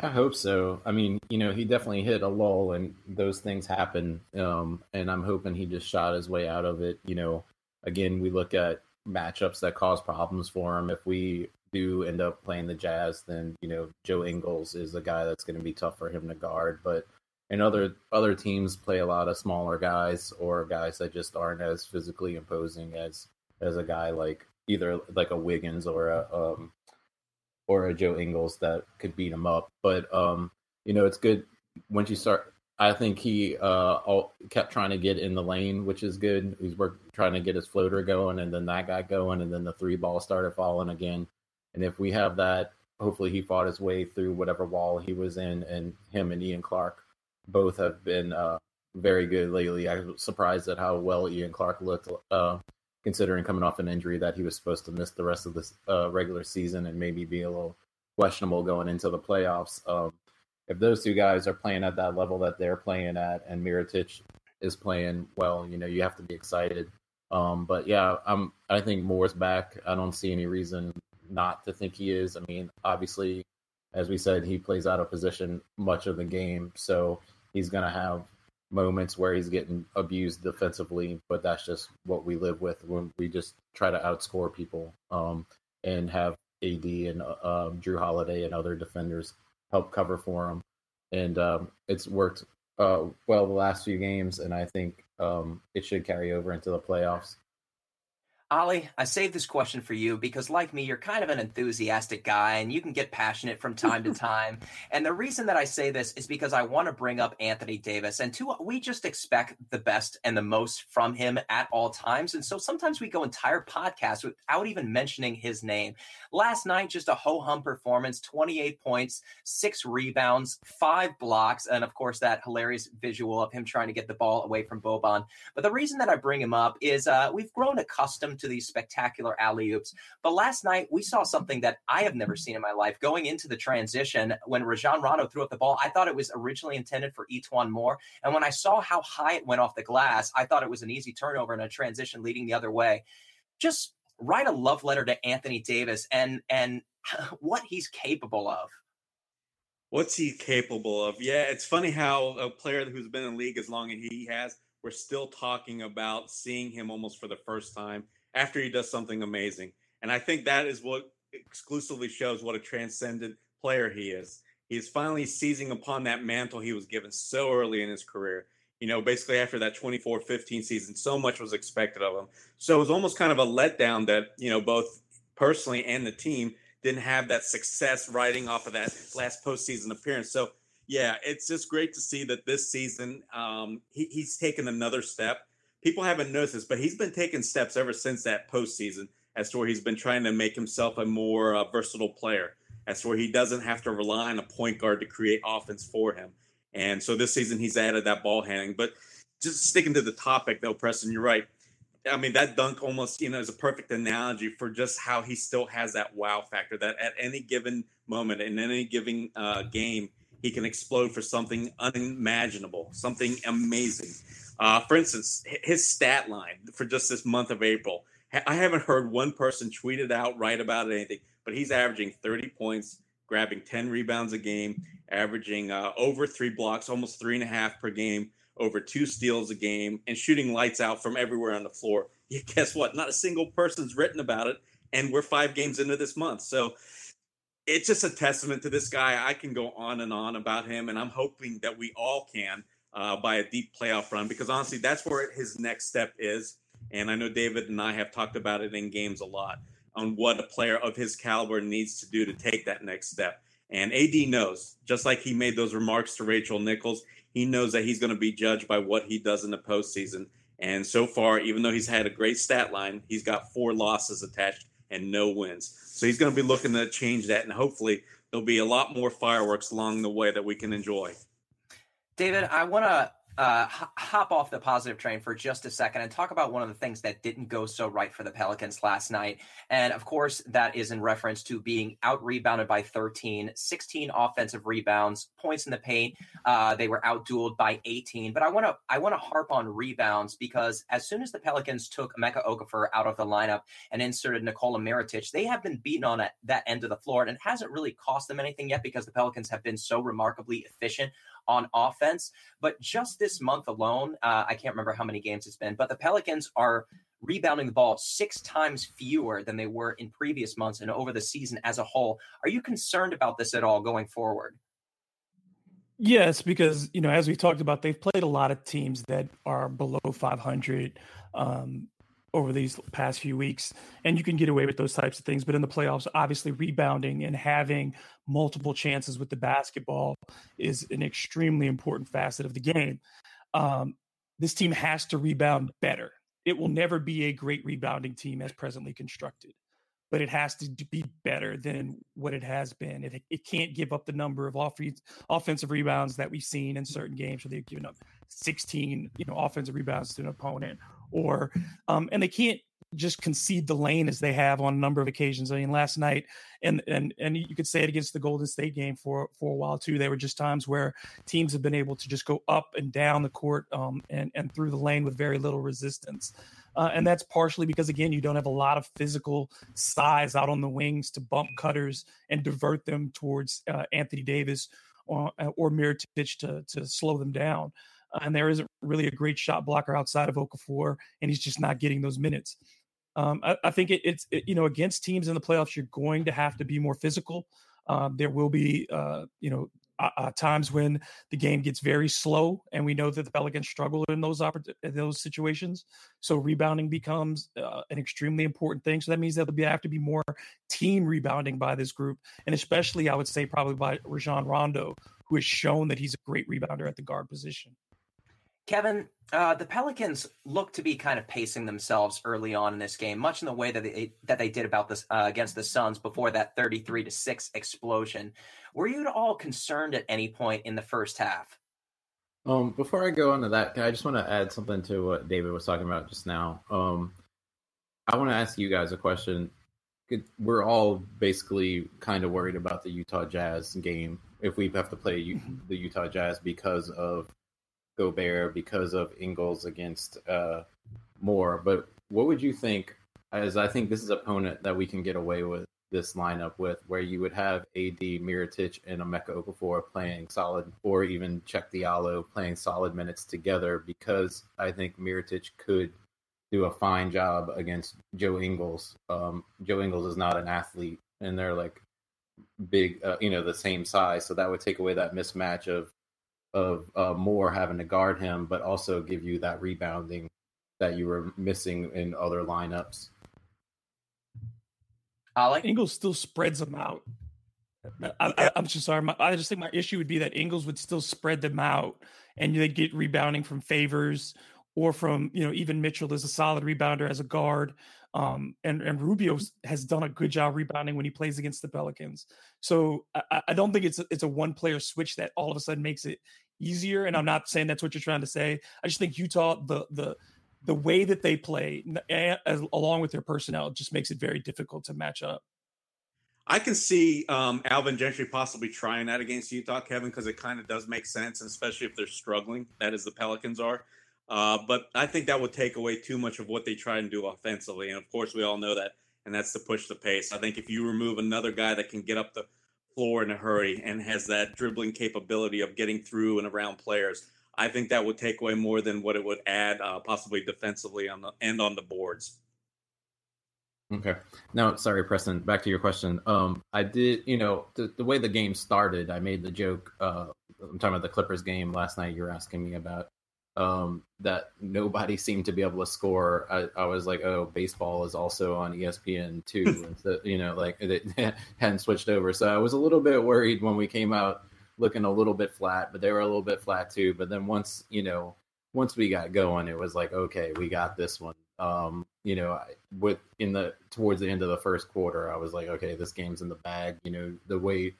I hope so. I mean, you know, he definitely hit a lull and those things happen. Um, and I'm hoping he just shot his way out of it. You know, again, we look at matchups that cause problems for him. If we do end up playing the Jazz, then you know Joe Ingles is a guy that's going to be tough for him to guard. But and other other teams play a lot of smaller guys or guys that just aren't as physically imposing as as a guy like either like a Wiggins or a um, or a Joe Ingles that could beat him up. But um, you know, it's good once you start I think he uh, all, kept trying to get in the lane, which is good. He's worked trying to get his floater going, and then that got going, and then the three ball started falling again. And if we have that, hopefully he fought his way through whatever wall he was in, and him and Ian Clark both have been uh, very good lately. I was surprised at how well Ian Clark looked, uh, considering coming off an injury that he was supposed to miss the rest of the uh, regular season and maybe be a little questionable going into the playoffs. Um, if those two guys are playing at that level that they're playing at, and Mirotic is playing well, you know, you have to be excited. Um, but yeah, I'm. I think Moore's back. I don't see any reason not to think he is. I mean, obviously, as we said, he plays out of position much of the game, so he's going to have moments where he's getting abused defensively. But that's just what we live with when we just try to outscore people um, and have AD and uh, um, Jrue Holiday and other defenders help cover for him, and um, it's worked uh, well the last few games, and I think um, it should carry over into the playoffs. Ali, I saved this question for you because, like me, you're kind of an enthusiastic guy and you can get passionate from time to time. And the reason that I say this is because I want to bring up Anthony Davis. And two, we just expect the best and the most from him at all times. And so sometimes we go entire podcasts without even mentioning his name. Last night, just a ho hum performance 28 points, six rebounds, five blocks, and of course, that hilarious visual of him trying to get the ball away from Boban. But the reason that I bring him up is uh, we've grown accustomed to these spectacular alley oops. But last night we saw something that I have never seen in my life. Going into the transition, when Rajon Rondo threw up the ball, I thought it was originally intended for E'Twaun Moore. And when I saw how high it went off the glass, I thought it was an easy turnover and a transition leading the other way. Just write a love letter to Anthony Davis and and what he's capable of. What's he capable of? Yeah, it's funny how a player who's been in the league as long as he has, we're still talking about seeing him almost for the first time after he does something amazing. And I think that is what exclusively shows what a transcendent player he is. He is finally seizing upon that mantle he was given so early in his career. You know, basically after that 24 15 season, so much was expected of him. So it was almost kind of a letdown that, you know, both personally and the team didn't have that success riding off of that last postseason appearance. So, yeah, it's just great to see that this season um, he, he's taken another step people haven't noticed this, but he's been taking steps ever since that postseason as to where he's been trying to make himself a more uh, versatile player, as to where he doesn't have to rely on a point guard to create offense for him. And so this season he's added that ball handling. But just sticking to the topic though, Preston, you're right. I mean, that dunk almost, you know, is a perfect analogy for just how he still has that wow factor that at any given moment in any given uh, game, he can explode for something unimaginable, something amazing. Uh, for instance, his stat line for just this month of April, I haven't heard one person tweet it out, write about it, anything, but he's averaging 30 points, grabbing 10 rebounds a game, averaging uh, over three blocks, almost three and a half per game, over two steals a game, and shooting lights out from everywhere on the floor. Yeah, guess what? Not a single person's written about it, and we're five games into this month. So it's just a testament to this guy. I can go on and on about him, and I'm hoping that we all can uh, by a deep playoff run because honestly, that's where his next step is. And I know David and I have talked about it in games a lot on what a player of his caliber needs to do to take that next step. And AD knows, just like he made those remarks to Rachel Nichols, he knows that he's going to be judged by what he does in the postseason. And so far, even though he's had a great stat line, he's got four losses attached and no wins. So he's going to be looking to change that. And hopefully, there'll be a lot more fireworks along the way that we can enjoy. David, I want to uh, hop off the positive train for just a second and talk about one of the things that didn't go so right for the Pelicans last night. And of course, that is in reference to being out rebounded by 13, 16 offensive rebounds, points in the paint. Uh, they were outdueled by 18. But I want to I want to harp on rebounds because as soon as the Pelicans took Emeka Okafor out of the lineup and inserted Nikola Mirotic, they have been beaten on at that end of the floor, and it hasn't really cost them anything yet because the Pelicans have been so remarkably efficient on offense. But just this month alone, uh, I can't remember how many games it's been, but the Pelicans are rebounding the ball six times fewer than they were in previous months and over the season as a whole. Are you concerned about this at all going forward? Yes, because you know, as we talked about, they've played a lot of teams that are below 500. Um, over these past few weeks. And you can get away with those types of things. But in the playoffs, obviously rebounding and having multiple chances with the basketball is an extremely important facet of the game. Um, this team has to rebound better. It will never be a great rebounding team as presently constructed, but it has to be better than what it has been. It, it can't give up the number of off- offensive rebounds that we've seen in certain games where they've given up 16, you know, offensive rebounds to an opponent or um, and they can't just concede the lane as they have on a number of occasions. I mean, last night, and and and you could say it against the Golden State game for for a while too. There were just times where teams have been able to just go up and down the court um, and and through the lane with very little resistance. Uh, and that's partially because again, you don't have a lot of physical size out on the wings to bump cutters and divert them towards uh, Anthony Davis or, or Mirotic to to slow them down uh, and there isn't really a great shot blocker outside of Okafor, and he's just not getting those minutes. Um, I, I, think it, it's it, you know against teams in the playoffs, you're going to have to be more physical. Um, there will be uh, you know uh, uh, times when the game gets very slow, and we know that the Pelicans struggle in those oppor- in those situations. So rebounding becomes uh, an extremely important thing. So that means that there have to be more team rebounding by this group, and especially I would say probably by Rajon Rondo, who has shown that he's a great rebounder at the guard position. Kevin, uh, the Pelicans look to be kind of pacing themselves early on in this game, much in the way that they that they did about this uh, against the Suns before that thirty-three to six explosion. Were you at all concerned at any point in the first half? Um, before I go into that, I just want to add something to what David was talking about just now. Um, I want to ask you guys a question. We're all basically kind of worried about the Utah Jazz game if we have to play the Utah Jazz because of Gobert because of Ingles against uh, Moore. But what would you think? As I think this is opponent that we can get away with this lineup with, where you would have AD, Mirotic, and Emeka Okafor playing solid, or even Cheick Diallo playing solid minutes together, because I think Mirotic could do a fine job against Joe Ingles. Um, Joe Ingles is not an athlete, and they're like big, uh, you know, the same size, so that would take away that mismatch of of uh, Moore having to guard him, but also give you that rebounding that you were missing in other lineups. I like Ingles still spreads them out. I, am just sorry. My, I just think my issue would be that Ingles would still spread them out, and they'd get rebounding from Favors or from you know even Mitchell is a solid rebounder as a guard. Um, and and Rubio has done a good job rebounding when he plays against the Pelicans. So I, I don't think it's a, it's a one player switch that all of a sudden makes it easier. And I'm not saying that's what you're trying to say. I just think Utah the the the way that they play, as, along with their personnel, just makes it very difficult to match up. I can see um, Alvin Gentry possibly trying that against Utah, Kevin, because it kind of does make sense, especially if they're struggling, that is the Pelicans are. Uh, but I think that would take away too much of what they try and do offensively. And of course, we all know that, and that's to push the pace. I think if you remove another guy that can get up the floor in a hurry and has that dribbling capability of getting through and around players, I think that would take away more than what it would add, uh, possibly defensively on the and on the boards. Okay. Now, sorry, Preston. Back to your question. Um, I did, you know, the, the way the game started, I made the joke. Uh, I'm talking about the Clippers game last night. You were asking me about um, that nobody seemed to be able to score. I, I was like, oh, baseball is also on ESPN too. so, you know, like it hadn't switched over. So I was a little bit worried when we came out looking a little bit flat, but they were a little bit flat too. But then once, you know, once we got going, it was like, okay, we got this one. Um, you know, I, with in the towards the end of the first quarter, I was like, okay, this game's in the bag. You know, the way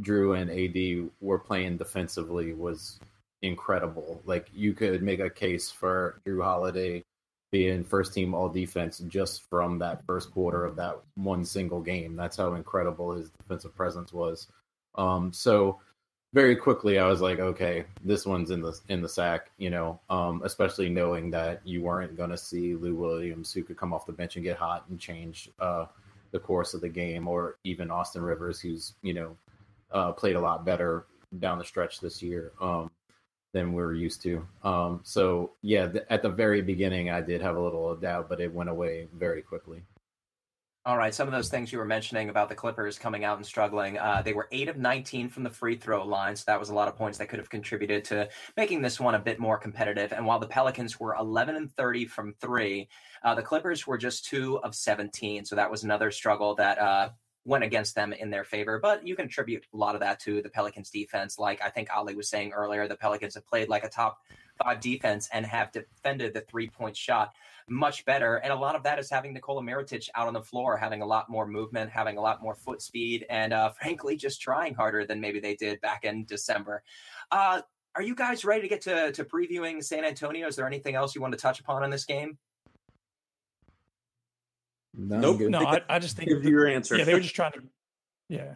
Jrue and AD were playing defensively was incredible. Like you could make a case for Jrue Holiday being first team all defense just from that first quarter of that one single game. That's how incredible his defensive presence was. Um, so very quickly I was like, okay, this one's in the in the sack, you know, um, especially knowing that you weren't going to see Lou Williams who could come off the bench and get hot and change uh, the course of the game, or even Austin Rivers who's you know uh, played a lot better down the stretch this year um, than we are used to. Um, so yeah, th- at the very beginning I did have a little doubt, but it went away very quickly. All right, some of those things you were mentioning about the Clippers coming out and struggling. Uh, they were eight of 19 from the free throw line, so that was a lot of points that could have contributed to making this one a bit more competitive. And while the Pelicans were 11 and 30 from three, uh, the Clippers were just two of 17. So that was another struggle that uh, went against them in their favor. But you can attribute a lot of that to the Pelicans defense. Like I think Ali was saying earlier, the Pelicans have played like a top five defense and have defended the three point shot much better. And a lot of that is having Nikola Mirotic out on the floor, having a lot more movement, having a lot more foot speed, and uh, frankly, just trying harder than maybe they did back in December. Uh, are you guys ready to get to, to previewing San Antonio? Is there anything else you want to touch upon in this game? No, nope. No, I, I, just think give your answer. Yeah, they were just trying to. Yeah.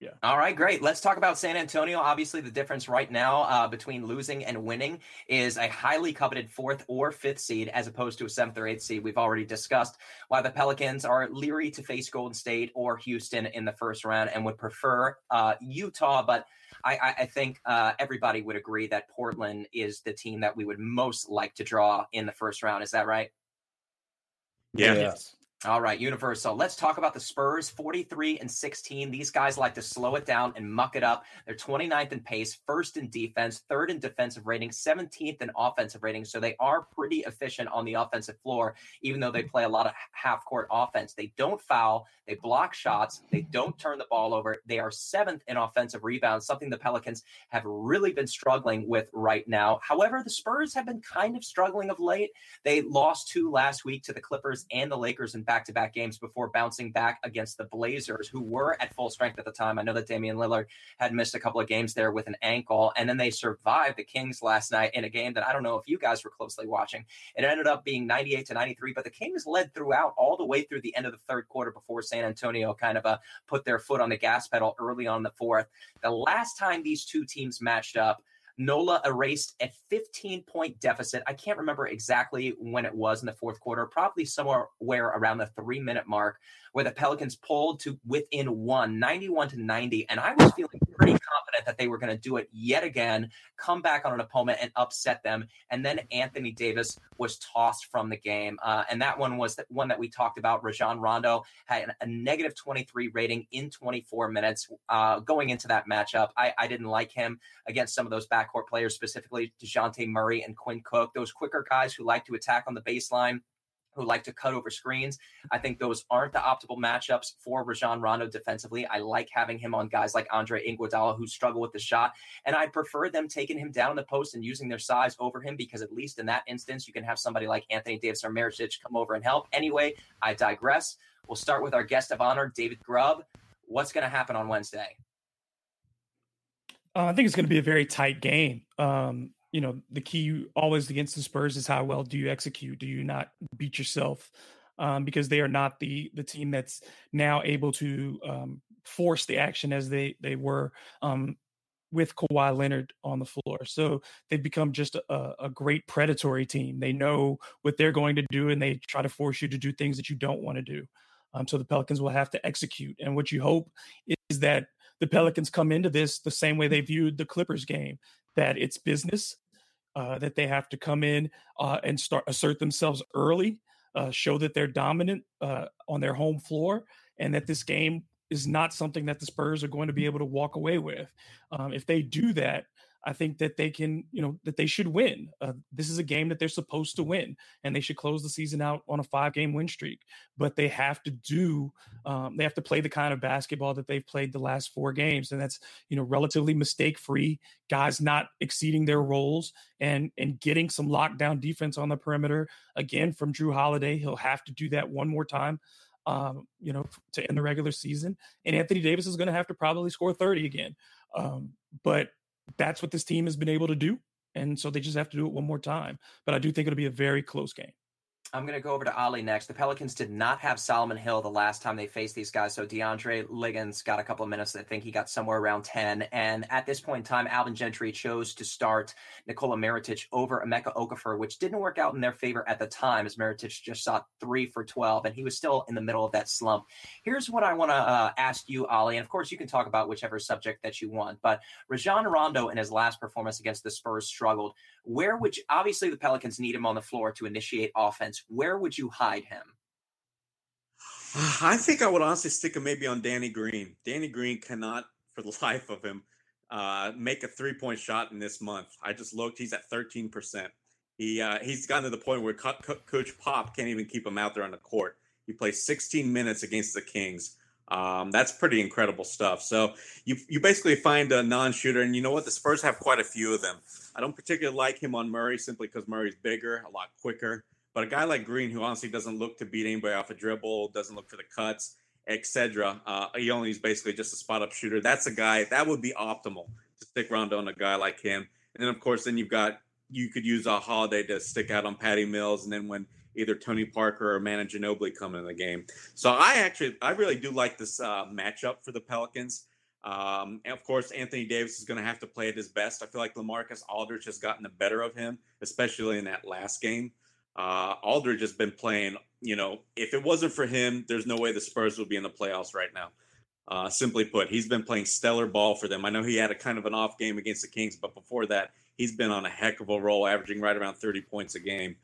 Yeah. All right, great. Let's talk about San Antonio. Obviously, the difference right now uh, between losing and winning is a highly coveted fourth or fifth seed as opposed to a seventh or eighth seed. We've already discussed why the Pelicans are leery to face Golden State or Houston in the first round and would prefer uh, Utah. But I, I think uh, everybody would agree that Portland is the team that we would most like to draw in the first round. Is that right? Yeah. Yes. All right, Universal. Let's talk about the Spurs 43 and 16. These guys like to slow it down and muck it up. They're 29th in pace, first in defense, third in defensive rating, 17th in offensive rating. So they are pretty efficient on the offensive floor, even though they play a lot of half court offense. They don't foul, they block shots, they don't turn the ball over. They are seventh in offensive rebounds, something the Pelicans have really been struggling with right now. However, the Spurs have been kind of struggling of late. They lost two last week to the Clippers and the Lakers in back to back games before bouncing back against the Blazers, who were at full strength at the time. I know that Damian Lillard had missed a couple of games there with an ankle, and then they survived the Kings last night in a game that I don't know if you guys were closely watching. It ended up being 98 to 93, but the Kings led throughout all the way through the end of the third quarter before San Antonio kind of uh, put their foot on the gas pedal early on the fourth. The last time these two teams matched up, Nola erased a 15 point deficit. I can't remember exactly when it was in the fourth quarter, probably somewhere around the three minute mark where the Pelicans pulled to within one, 91 to 90. And I was feeling pretty confident that they were going to do it yet again, come back on an opponent and upset them. And then Anthony Davis was tossed from the game. Uh, and that one was the one that we talked about. Rajon Rondo had a negative 23 rating in 24 minutes uh, going into that matchup. I, I didn't like him against some of those backcourt players, specifically DeJounte Murray and Quinn Cook, those quicker guys who like to attack on the baseline who like to cut over screens. I think those aren't the optimal matchups for Rajon Rondo defensively. I like having him on guys like Andre Iguodala who struggle with the shot, and I prefer them taking him down the post and using their size over him because at least in that instance you can have somebody like Anthony Davis or Mirotic come over and help. Anyway, I digress. We'll start with our guest of honor, David Grubb. What's going to happen on Wednesday? Uh, I think it's going to be a very tight game. Um, you know, the key always against the Spurs is how well do you execute? Do you not beat yourself? Um, because they are not the the team that's now able to um, force the action as they they were um, with Kawhi Leonard on the floor. So they've become just a, a, great predatory team. They know what they're going to do, and they try to force you to do things that you don't want to do. Um, so the Pelicans will have to execute. And what you hope is that the Pelicans come into this the same way they viewed the Clippers game, that it's business, uh, that they have to come in uh, and start assert themselves early, uh, show that they're dominant uh, on their home floor, and that this game is not something that the Spurs are going to be able to walk away with. Um, if they do that, I think that they can, you know, that they should win. Uh, this is a game that they're supposed to win, and they should close the season out on a five-game win streak. But they have to do, um, they have to play the kind of basketball that they've played the last four games, and that's you know relatively mistake-free. Guys not exceeding their roles and and getting some lockdown defense on the perimeter again from Jrue Holiday. He'll have to do that one more time um, you know, to end the regular season. And Anthony Davis is going to have to probably score 30 again. Um, but that's what this team has been able to do. And so they just have to do it one more time. But I do think it'll be a very close game. I'm going to go over to Ali next. The Pelicans did not have Solomon Hill the last time they faced these guys. So DeAndre Liggins got a couple of minutes. I think he got somewhere around 10. And at this point in time, Alvin Gentry chose to start Nikola Mirotic over Emeka Okafor, which didn't work out in their favor at the time as Mirotic just shot three for 12 and he was still in the middle of that slump. Here's what I want to uh, ask you, Ali. And of course, you can talk about whichever subject that you want. But Rajon Rondo in his last performance against the Spurs struggled. Where would you, obviously the Pelicans need him on the floor to initiate offense? Where would you hide him? I think I would honestly stick him maybe on Danny Green. Danny Green cannot, for the life of him, uh, make a three point shot in this month. I just looked; he's at thirteen percent. He uh, he's gotten to the point where Co- Co- Coach Pop can't even keep him out there on the court. He plays 16 minutes against the Kings. Um, that's pretty incredible stuff. So you you basically find a non-shooter, and you know what? The Spurs have quite a few of them. I don't particularly like him on Murray simply because Murray's bigger, a lot quicker. But a guy like Green, who honestly doesn't look to beat anybody off a dribble, doesn't look for the cuts, etc. Uh, he only is basically just a spot up shooter. That's a guy that would be optimal to stick around on a guy like him. And then of course, then you've got you could use a Holiday to stick out on Patty Mills, and then when either Tony Parker or Manu Ginobili coming in the game. So I actually, I really do like this uh, matchup for the Pelicans. Um, and of course, Anthony Davis is going to have to play at his best. I feel like Lamarcus Aldridge has gotten the better of him, especially in that last game. Uh, Aldridge has been playing. You know, if it wasn't for him, there's no way the Spurs would be in the playoffs right now. Uh, simply put, he's been playing stellar ball for them. I know he had a kind of an off game against the Kings, but before that, he's been on a heck of a roll, averaging right around 30 points a game.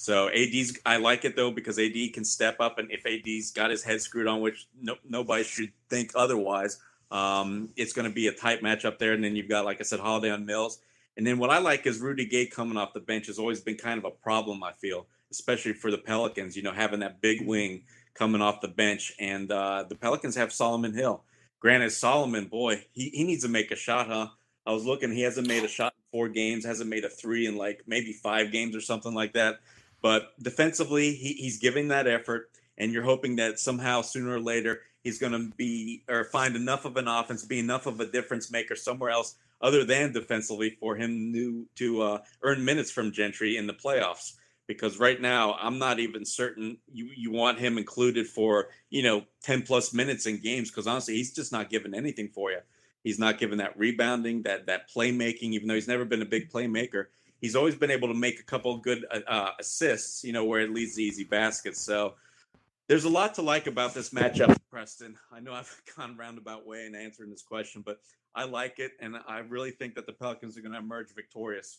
So AD's I like it though because AD can step up, and if AD's got his head screwed on, which no, nobody should think otherwise, um, it's going to be a tight matchup there. And then you've got, like I said, Holiday on Mills. And then what I like is Rudy Gay coming off the bench has always been kind of a problem. I feel, especially for the Pelicans. You know, having that big wing coming off the bench, and uh, the Pelicans have Solomon Hill. Granted, Solomon, boy, he, he needs to make a shot, huh? I was looking; he hasn't made a shot in four games, hasn't made a three in like maybe five games or something like that. But defensively, he, he's giving that effort, and you're hoping that somehow sooner or later he's going to be or find enough of an offense, be enough of a difference maker somewhere else other than defensively for him to, to uh, earn minutes from Gentry in the playoffs. Because right now, I'm not even certain you, you want him included for you know 10 plus minutes in games. Because honestly, he's just not giving anything for you. He's not giving that rebounding, that that playmaking. Even though he's never been a big playmaker, he's always been able to make a couple good uh, uh, assists, you know, where it leads to easy baskets. So there's a lot to like about this matchup, Preston. I know I've gone roundabout way in answering this question, but I like it, and I really think that the Pelicans are going to emerge victorious.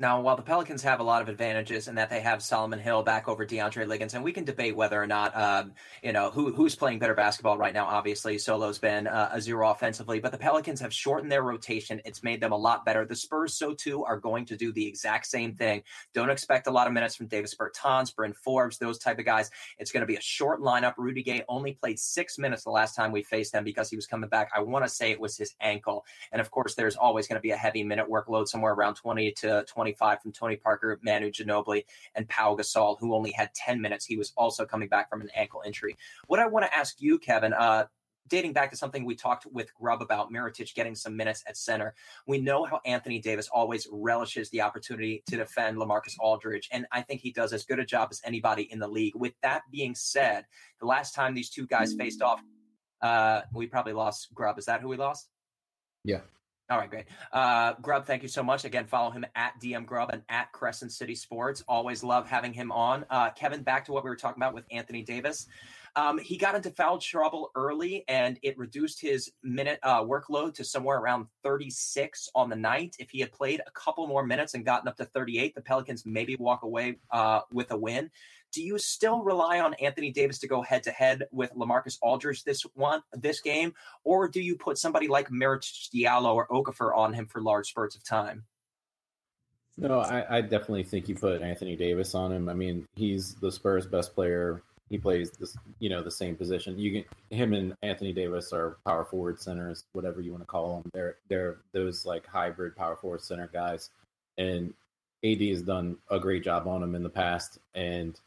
Now, while the Pelicans have a lot of advantages in that they have Solomon Hill back over DeAndre Liggins, and we can debate whether or not, um, you know, who who's playing better basketball right now. Obviously, Solo's been uh, a zero offensively, but the Pelicans have shortened their rotation. It's made them a lot better. The Spurs, so too, are going to do the exact same thing. Don't expect a lot of minutes from Davis Bertans, Bryn Forbes, those type of guys. It's going to be a short lineup. Rudy Gay only played six minutes the last time we faced them because he was coming back. I want to say it was his ankle, and of course, there's always going to be a heavy minute workload somewhere around 20 to 25 from Tony Parker, Manu Ginobili, and Pau Gasol, who only had 10 minutes. He was also coming back from an ankle injury. What I want to ask you, Kevin, uh, dating back to something we talked with Grubb about Mirotic getting some minutes at center. We know how Anthony Davis always relishes the opportunity to defend Lamarcus Aldridge, and I think he does as good a job as anybody in the league. With that being said, the last time these two guys faced off, uh, we probably lost Grubb. Is that who we lost? Yeah. All right, great. Uh, Grubb, thank you so much. Again, follow him at DM Grubb and at Crescent City Sports. Always love having him on. Uh, Kevin, back to what we were talking about with Anthony Davis. Um, he got into foul trouble early, and it reduced his minute uh, workload to somewhere around 36 on the night. If he had played a couple more minutes and gotten up to 38, the Pelicans maybe walk away uh, with a win. Do you still rely on Anthony Davis to go head to head with Lamarcus Aldridge this one this game, or do you put somebody like Mirotic Diallo or Okafor on him for large spurts of time? No, I, I, definitely think you put Anthony Davis on him. I mean, he's the Spurs' best player. He plays this, you know, the same position. You can him and Anthony Davis are power forward centers, whatever you want to call them. They're they're those like hybrid power forward center guys, and AD has done a great job on him in the past. And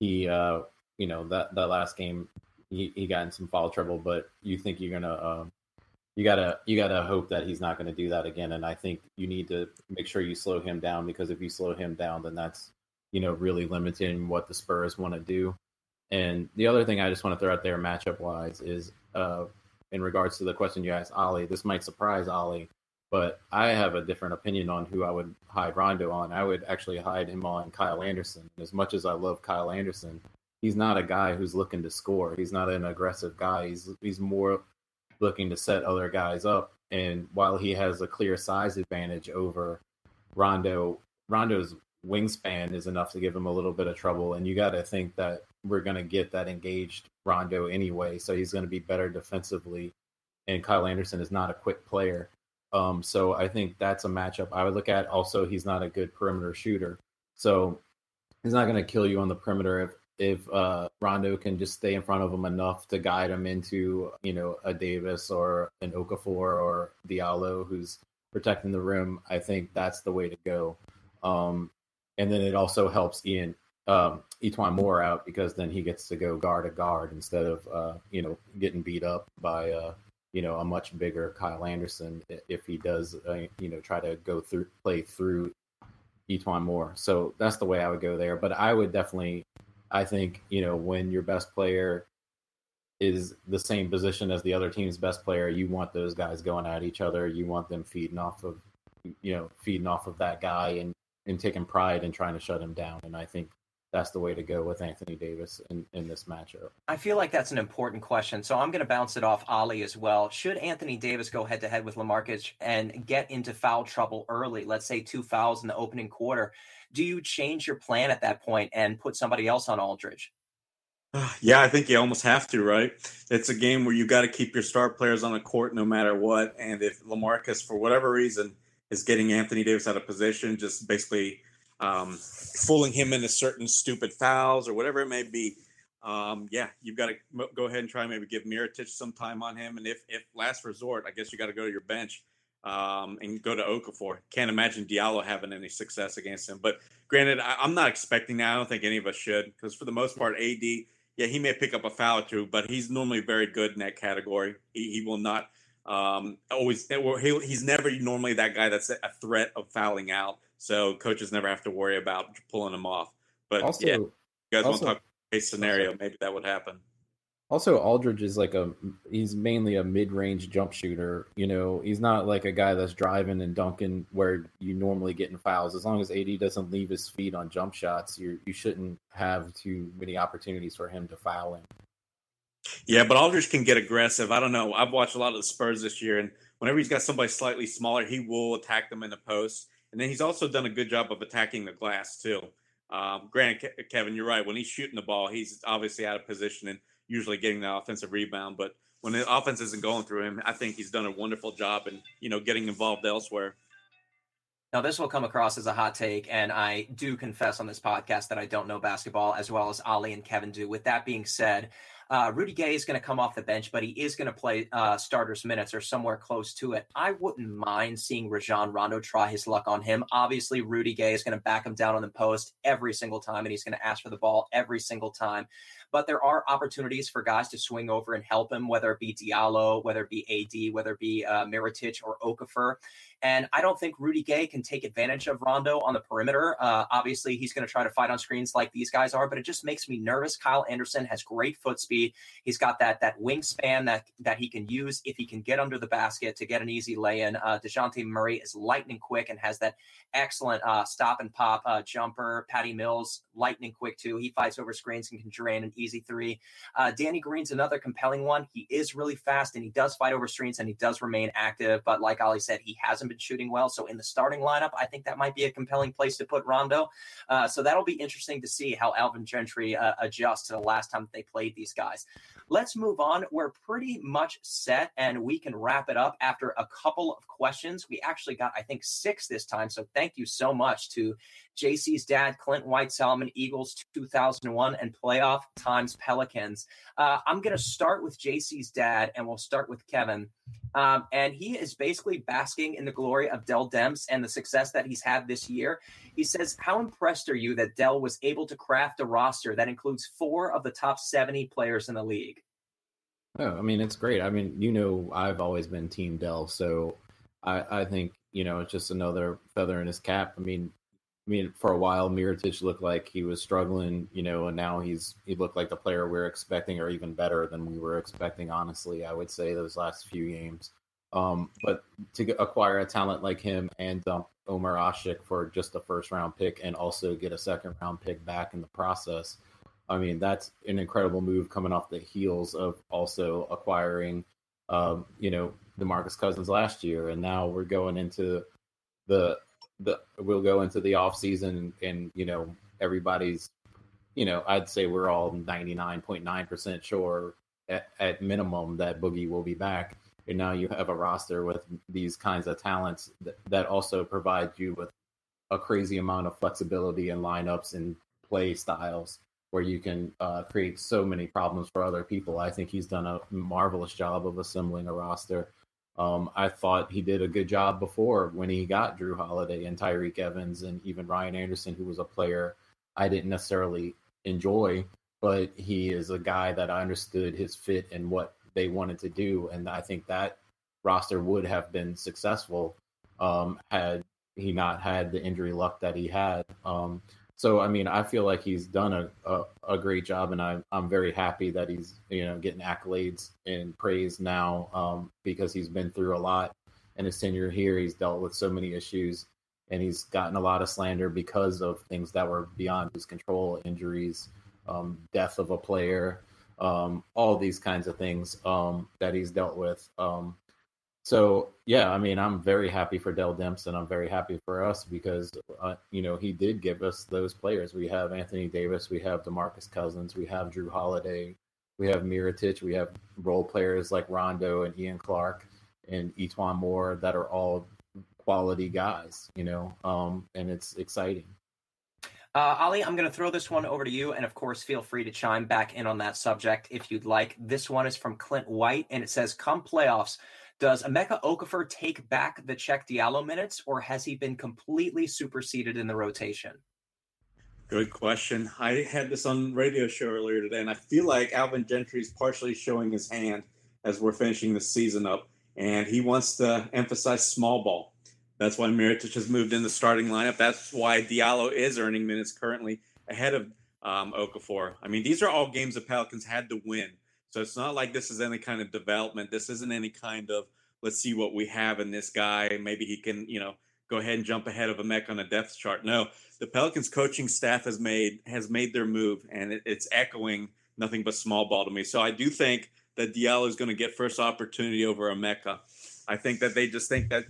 he, uh, you know, that that last game, he, he got in some foul trouble. But you think you're gonna, um, you gotta you gotta hope that he's not gonna do that again. And I think you need to make sure you slow him down because if you slow him down, then that's you know really limiting what the Spurs want to do. And the other thing I just want to throw out there, matchup wise, is uh, in regards to the question you asked ollie This might surprise Ali, but I have a different opinion on who I would hide Rondo on. I would actually hide him on Kyle Anderson. As much as I love Kyle Anderson, he's not a guy who's looking to score. He's not an aggressive guy. He's he's more looking to set other guys up. And while he has a clear size advantage over Rondo, Rondo's wingspan is enough to give him a little bit of trouble. And you got to think that we're going to get that engaged Rondo anyway. So he's going to be better defensively. And Kyle Anderson is not a quick player. Um, so I think that's a matchup I would look at. Also, he's not a good perimeter shooter, so he's not going to kill you on the perimeter if if uh, Rondo can just stay in front of him enough to guide him into you know a Davis or an Okafor or Diallo who's protecting the rim. I think that's the way to go. Um, and then it also helps Ian um, E'Twaun Moore out because then he gets to go guard a guard instead of uh, you know getting beat up by uh, you know, a much bigger Kyle Anderson if he does, uh, you know, try to go through, play through E'Twaun Moore. So that's the way I would go there. But I would definitely, I think, you know, when your best player is the same position as the other team's best player, you want those guys going at each other. You want them feeding off of, you know, feeding off of that guy and, and taking pride in trying to shut him down. And I think that's the way to go with Anthony Davis in, in this matchup. I feel like that's an important question. So I'm going to bounce it off Ali as well. Should Anthony Davis go head to head with Lamarcus and get into foul trouble early, let's say two fouls in the opening quarter, do you change your plan at that point and put somebody else on Aldridge? Yeah, I think you almost have to, right? It's a game where you got to keep your star players on the court no matter what. And if Lamarcus, for whatever reason, is getting Anthony Davis out of position, just basically um, fooling him into certain stupid fouls or whatever it may be. Um, yeah, you've got to go ahead and try and maybe give Mirotic some time on him. And if, if last resort, I guess you got to go to your bench um, and go to Okafor. Can't imagine Diallo having any success against him. But granted, I, am not expecting that. I don't think any of us should because for the most part, AD, yeah, he may pick up a foul or two, but he's normally very good in that category. He, he will not um, always, he, he's never normally that guy that's a threat of fouling out so coaches never have to worry about pulling them off. But also, yeah, you guys also, want to talk case scenario? Maybe that would happen. Also, Aldridge is like a he's mainly a mid-range jump shooter. You know, he's not like a guy that's driving and dunking where you normally get in fouls. As long as AD doesn't leave his feet on jump shots, you you shouldn't have too many opportunities for him to foul in. Yeah, but Aldridge can get aggressive. I don't know. I've watched a lot of the Spurs this year, and whenever he's got somebody slightly smaller, he will attack them in the post. And then he's also done a good job of attacking the glass too. Um, granted, Kevin, you're right. When he's shooting the ball, he's obviously out of position and usually getting the offensive rebound. But when the offense isn't going through him, I think he's done a wonderful job and you know getting involved elsewhere. Now, this will come across as a hot take, and I do confess on this podcast that I don't know basketball as well as Ali and Kevin do. With that being said, Uh, Rudy Gay is going to come off the bench, but he is going to play uh, starters minutes or somewhere close to it. I wouldn't mind seeing Rajon Rondo try his luck on him. Obviously, Rudy Gay is going to back him down on the post every single time, and he's going to ask for the ball every single time. But there are opportunities for guys to swing over and help him, whether it be Diallo, whether it be AD, whether it be uh, Mirotic or Okafor. And I don't think Rudy Gay can take advantage of Rondo on the perimeter. Uh, obviously, he's going to try to fight on screens like these guys are, but it just makes me nervous. Kyle Anderson has great foot speed. He's got that that wingspan that that he can use if he can get under the basket to get an easy lay in. Uh, Dejounte Murray is lightning quick and has that excellent uh, stop and pop uh, jumper. Patty Mills, lightning quick too. He fights over screens and can drain an easy three. Uh, Danny Green's another compelling one. He is really fast and he does fight over screens and he does remain active. But like Ali said, he hasn't been shooting well. So in the starting lineup, I think that might be a compelling place to put Rondo. Uh, so that'll be interesting to see how Alvin Gentry uh, adjusts to the last time they played these guys. Let's move on. We're pretty much set and we can wrap it up after a couple of questions. We actually got, I think, six this time. So thank you so much to JC's dad, Clint White Solomon, Eagles 2001, and playoff times Pelicans. Uh, I'm going to start with JC's dad and we'll start with Kevin. Um, and he is basically basking in the glory of Dell Demps and the success that he's had this year. He says, How impressed are you that Dell was able to craft a roster that includes four of the top 70 players in the league? Oh, I mean, it's great. I mean, you know, I've always been Team Dell, so I, I think you know it's just another feather in his cap. I mean, I mean, for a while, Mirotic looked like he was struggling, you know, and now he's he looked like the player we are expecting, or even better than we were expecting. Honestly, I would say those last few games. Um, but to acquire a talent like him and dump Omer Asik for just a first round pick, and also get a second round pick back in the process, I mean, that's an incredible move coming off the heels of also acquiring, um, you know, DeMarcus Cousins last year, and now we're going into the the we'll go into the off season and, and you know everybody's, you know, I'd say we're all ninety nine point nine percent sure at, at minimum that Boogie will be back, and now you have a roster with these kinds of talents that, that also provide you with a crazy amount of flexibility in lineups and play styles where you can uh, create so many problems for other people. I think he's done a marvelous job of assembling a roster. Um, I thought he did a good job before when he got Jrue Holiday and Tyreke Evans and even Ryan Anderson, who was a player I didn't necessarily enjoy, but he is a guy that I understood his fit and what they wanted to do. And I think that roster would have been successful um, had he not had the injury luck that he had. Um, so I mean, I feel like he's done a, a, a, great job, and I'm I'm very happy that he's you know getting accolades and praise now um, because he's been through a lot in his tenure here. He's dealt with so many issues, and he's gotten a lot of slander because of things that were beyond his control, injuries, um, death of a player, um, all these kinds of things um, that he's dealt with. So yeah, I mean, I'm very happy for Dell Demps, and I'm very happy for us because uh, you know he did give us those players. We have Anthony Davis, we have Demarcus Cousins, we have Jrue Holiday, we have Mirotic, we have role players like Rondo and Ian Clark and E'Twaun Moore that are all quality guys. You know, um, and it's exciting. Uh, Ali, I'm going to throw this one over to you. And of course, feel free to chime back in on that subject if you'd like. This one is from Clint White, and it says, Come playoffs, does Emeka Okafor take back the Cheick Diallo minutes, or has he been completely superseded in the rotation? Good question. I had this on radio show earlier today, and I feel like Alvin Gentry is partially showing his hand as we're finishing the season up, and he wants to emphasize small ball. That's why Mirotic has moved in the starting lineup. That's why Diallo is earning minutes currently ahead of um, Okafor. I mean, these are all games the Pelicans had to win so it's not like this is any kind of development. This isn't any kind of let's see what we have in this guy. Maybe he can, you know, go ahead and jump ahead of a mech on a depth chart. No, the Pelicans coaching staff has made has made their move, and it, it's echoing nothing but small ball to me. So I do think that Diallo is going to get first opportunity over Emeka. I think that they just think that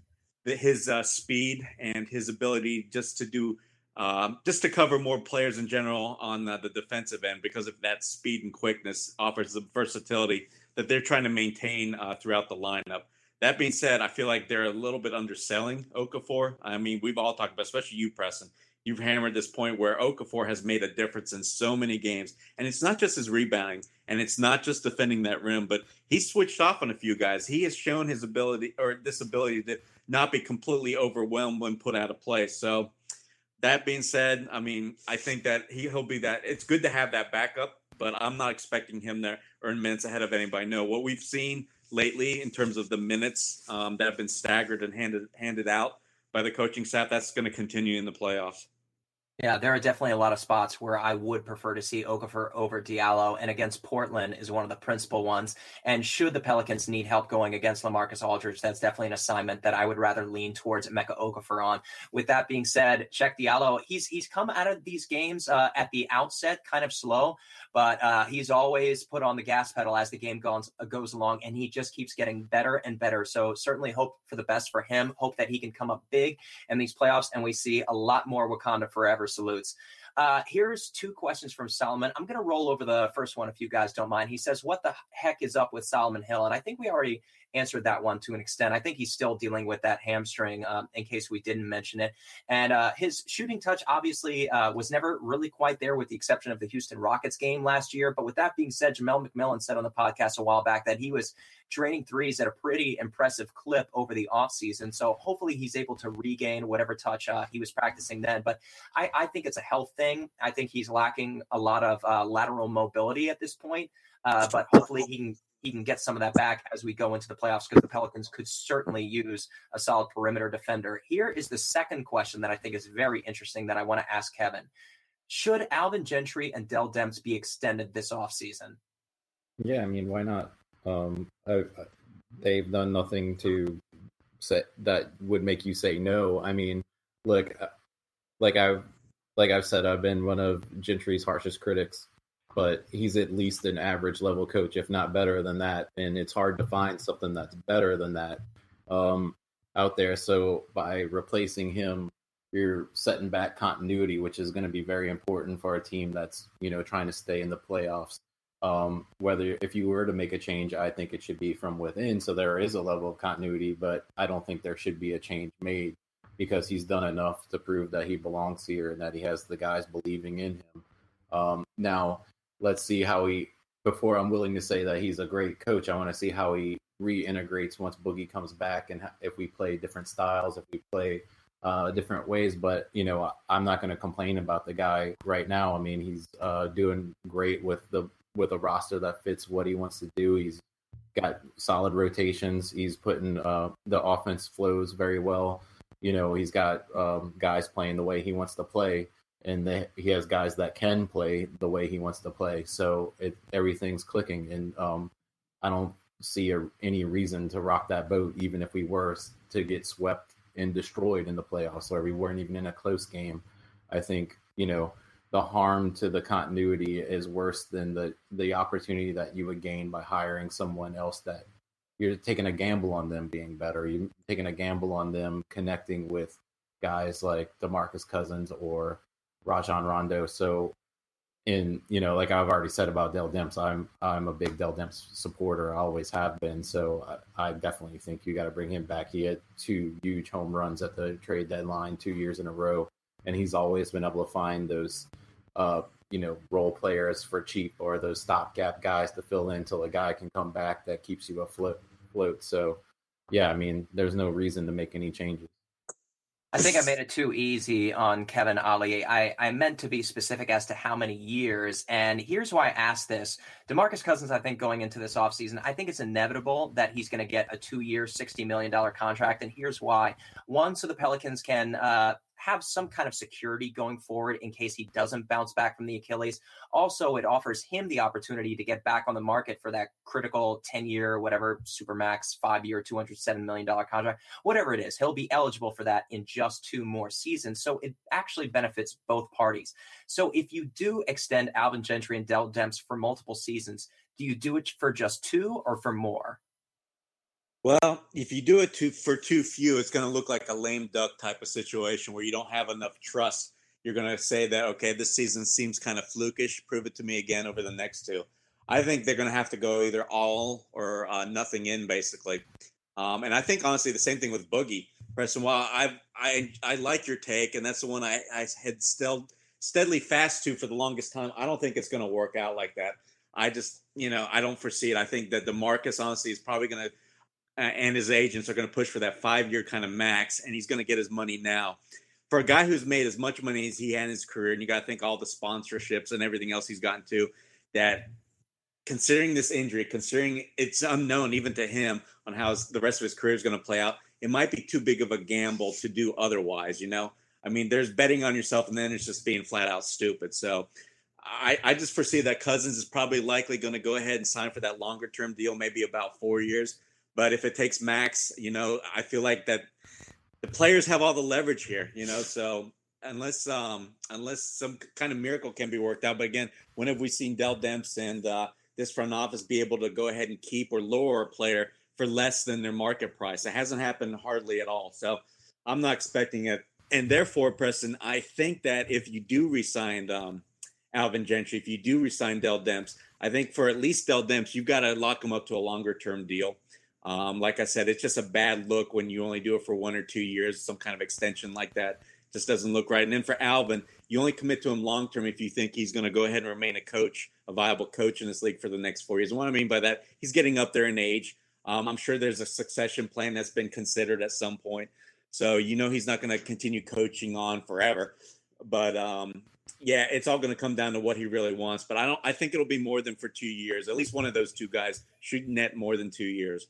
his uh, speed and his ability just to do um, just to cover more players in general on the, the, defensive end because of that speed and quickness offers the versatility that they're trying to maintain uh, throughout the lineup. That being said, I feel like they're a little bit underselling Okafor. I mean, we've all talked about, especially you, Preston. you've hammered this point where Okafor has made a difference in so many games. And it's not just his rebounding and it's not just defending that rim, but he switched off on a few guys. He has shown his ability or this ability to not be completely overwhelmed when put out of play. So that being said, I mean, I think that he, he'll be that. It's good to have that backup, but I'm not expecting him to earn minutes ahead of anybody. No, what we've seen lately in terms of the minutes um, that have been staggered and handed handed out by the coaching staff, that's going to continue in the playoffs. Yeah, there are definitely a lot of spots where I would prefer to see Okafor over Diallo, and against Portland is one of the principal ones. And should the Pelicans need help going against LaMarcus Aldridge, that's definitely an assignment that I would rather lean towards Emeka Okafor on. With that being said, Cheick Diallo, he's he's come out of these games uh, at the outset kind of slow, but uh, he's always put on the gas pedal as the game goes uh, goes along, and he just keeps getting better and better. So certainly hope for the best for him. Hope that he can come up big in these playoffs, and we see a lot more Wakanda forever salutes. Uh, here's two questions from Solomon. I'm going to roll over the first one if you guys don't mind. He says, What the heck is up with Solomon Hill? And I think we already answered that one to an extent. I think he's still dealing with that hamstring um, in case we didn't mention it. And uh, his shooting touch obviously uh, was never really quite there, with the exception of the Houston Rockets game last year. But with that being said, Jamelle McMillan said on the podcast a while back that he was draining threes at a pretty impressive clip over the offseason. So hopefully he's able to regain whatever touch uh, he was practicing then. But I, I, think it's a health thing. I think he's lacking a lot of uh, lateral mobility at this point. Uh, but hopefully he can he can get some of that back as we go into the playoffs because the Pelicans could certainly use a solid perimeter defender. Here is the second question that I think is very interesting that I want to ask Kevin. Should Alvin Gentry and Dell Demps be extended this offseason? Yeah, I mean, why not? Um, I, they've done nothing to say that would make you say no. I mean, look, uh, like I've like I've said, I've been one of Gentry's harshest critics but he's at least an average level coach, if not better than that. And it's hard to find something that's better than that um, out there. So by replacing him, you're setting back continuity, which is going to be very important for a team that's you know trying to stay in the playoffs. Um, whether if you were to make a change, I think it should be from within, so there is a level of continuity. But I don't think there should be a change made because he's done enough to prove that he belongs here and that he has the guys believing in him. Um, now, let's see how he before I'm willing to say that he's a great coach. I want to see how he reintegrates once Boogie comes back and if we play different styles, if we play uh, different ways. But you know, I'm not going to complain about the guy right now. I mean, he's uh, doing great with the with a roster that fits what he wants to do. He's got solid rotations. He's putting uh, the offense flows very well. You know, he's got um, guys playing the way he wants to play and they, he has guys that can play the way he wants to play. So it, everything's clicking, and um, I don't see a, any reason to rock that boat, even if we were to get swept and destroyed in the playoffs, or we weren't even in a close game. I think you know the harm to the continuity is worse than the the opportunity that you would gain by hiring someone else that you're taking a gamble on them being better. You're taking a gamble on them connecting with guys like DeMarcus Cousins or Rajon Rondo. So in you know, like I've already said about Dell Demps, I'm I'm a big Dell Demps supporter. I always have been. So I, I definitely think you got to bring him back. He had two huge home runs at the trade deadline two years in a row, and he's always been able to find those, uh, you know, role players for cheap or those stopgap guys to fill in until a guy can come back that keeps you afloat. Float. So, yeah, I mean, there's no reason to make any changes. I think I made it too easy on Kevin Ali. I, I meant to be specific as to how many years. And here's why I asked this. DeMarcus Cousins, I think going into this offseason, I think it's inevitable that he's going to get a two year, $60 million contract. And here's why. One, so the Pelicans can uh, have some kind of security going forward in case he doesn't bounce back from the Achilles. Also, it offers him the opportunity to get back on the market for that critical 10 year, whatever, Supermax, five year, $207 million contract, whatever it is. He'll be eligible for that in just two more seasons. So it actually benefits both parties. So if you do extend Alvin Gentry and Dell Demps for multiple seasons, do you do it for just two or for more? Well, if you do it too, for too few, it's going to look like a lame duck type of situation where you don't have enough trust. You're going to say that, okay, this season seems kind of flukish. Prove it to me again over the next two. I think they're going to have to go either all or uh, nothing in, basically. Um, and I think honestly, the same thing with Boogie. Preston, while I've I I like your take, and that's the one I, I had still steadily fast to for the longest time. I don't think it's going to work out like that. I just, you know, I don't foresee it. I think that the DeMarcus honestly is probably going to, uh, and his agents are going to push for that five year kind of max, and he's going to get his money now. For a guy who's made as much money as he had in his career, and you got to think all the sponsorships and everything else he's gotten to, that considering this injury, considering it's unknown even to him on how the rest of his career is going to play out, it might be too big of a gamble to do otherwise, you know? I mean, there's betting on yourself, and then it's just being flat out stupid. So I, I just foresee that Cousins is probably likely going to go ahead and sign for that longer term deal, maybe about four years. But if it takes max, you know, I feel like that the players have all the leverage here, you know. So unless um unless some kind of miracle can be worked out, but again, when have we seen Dell Demps and uh, this front office be able to go ahead and keep or lower a player for less than their market price? It hasn't happened hardly at all. So I'm not expecting it and therefore, Preston, I think that if you do resign um, Alvin Gentry, if you do resign Dell Demps, I think for at least Dell Demps, you've got to lock him up to a longer term deal. Um, like I said, it's just a bad look when you only do it for one or two years, some kind of extension like that just doesn't look right. And then for Alvin, you only commit to him long term if you think he's going to go ahead and remain a coach, a viable coach in this league for the next four years. And what I mean by that, he's getting up there in age. Um, I'm sure there's a succession plan that's been considered at some point. So you know he's not going to continue coaching on forever. But um, yeah, it's all going to come down to what he really wants. But I don't. I think it'll be more than for two years. At least one of those two guys should net more than two years.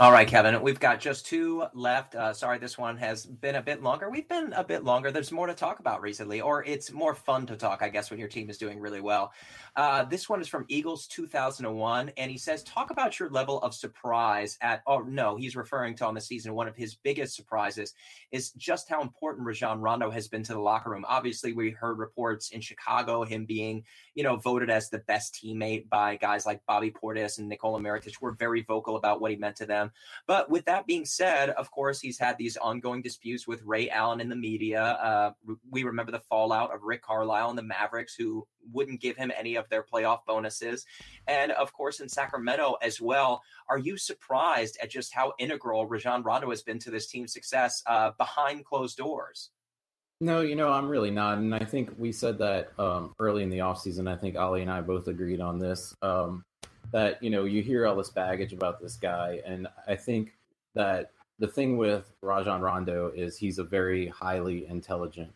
All right, Kevin, we've got just two left. Uh, sorry, this one has been a bit longer. We've been a bit longer. There's more to talk about recently, or it's more fun to talk, I guess, when your team is doing really well. Uh, this one is from Eagles 2001, and he says, Talk about your level of surprise at, oh, no, he's referring to on the season. One of his biggest surprises is just how important Rajon Rondo has been to the locker room. Obviously, we heard reports in Chicago, him being, you know, voted as the best teammate by guys like Bobby Portis and Nikola Mirotic, were very vocal about what he meant to them. But with that being said, of course, he's had these ongoing disputes with Ray Allen in the media. Uh, we remember the fallout of Rick Carlisle and the Mavericks, who wouldn't give him any of their playoff bonuses. And of course, in Sacramento as well. Are you surprised at just how integral Rajon Rondo has been to this team's success uh, behind closed doors? No, you know, I'm really not. And I think we said that um, early in the offseason. I think Ali and I both agreed on this. Um, that, you know, you hear all this baggage about this guy. And I think that the thing with Rajon Rondo is he's a very highly intelligent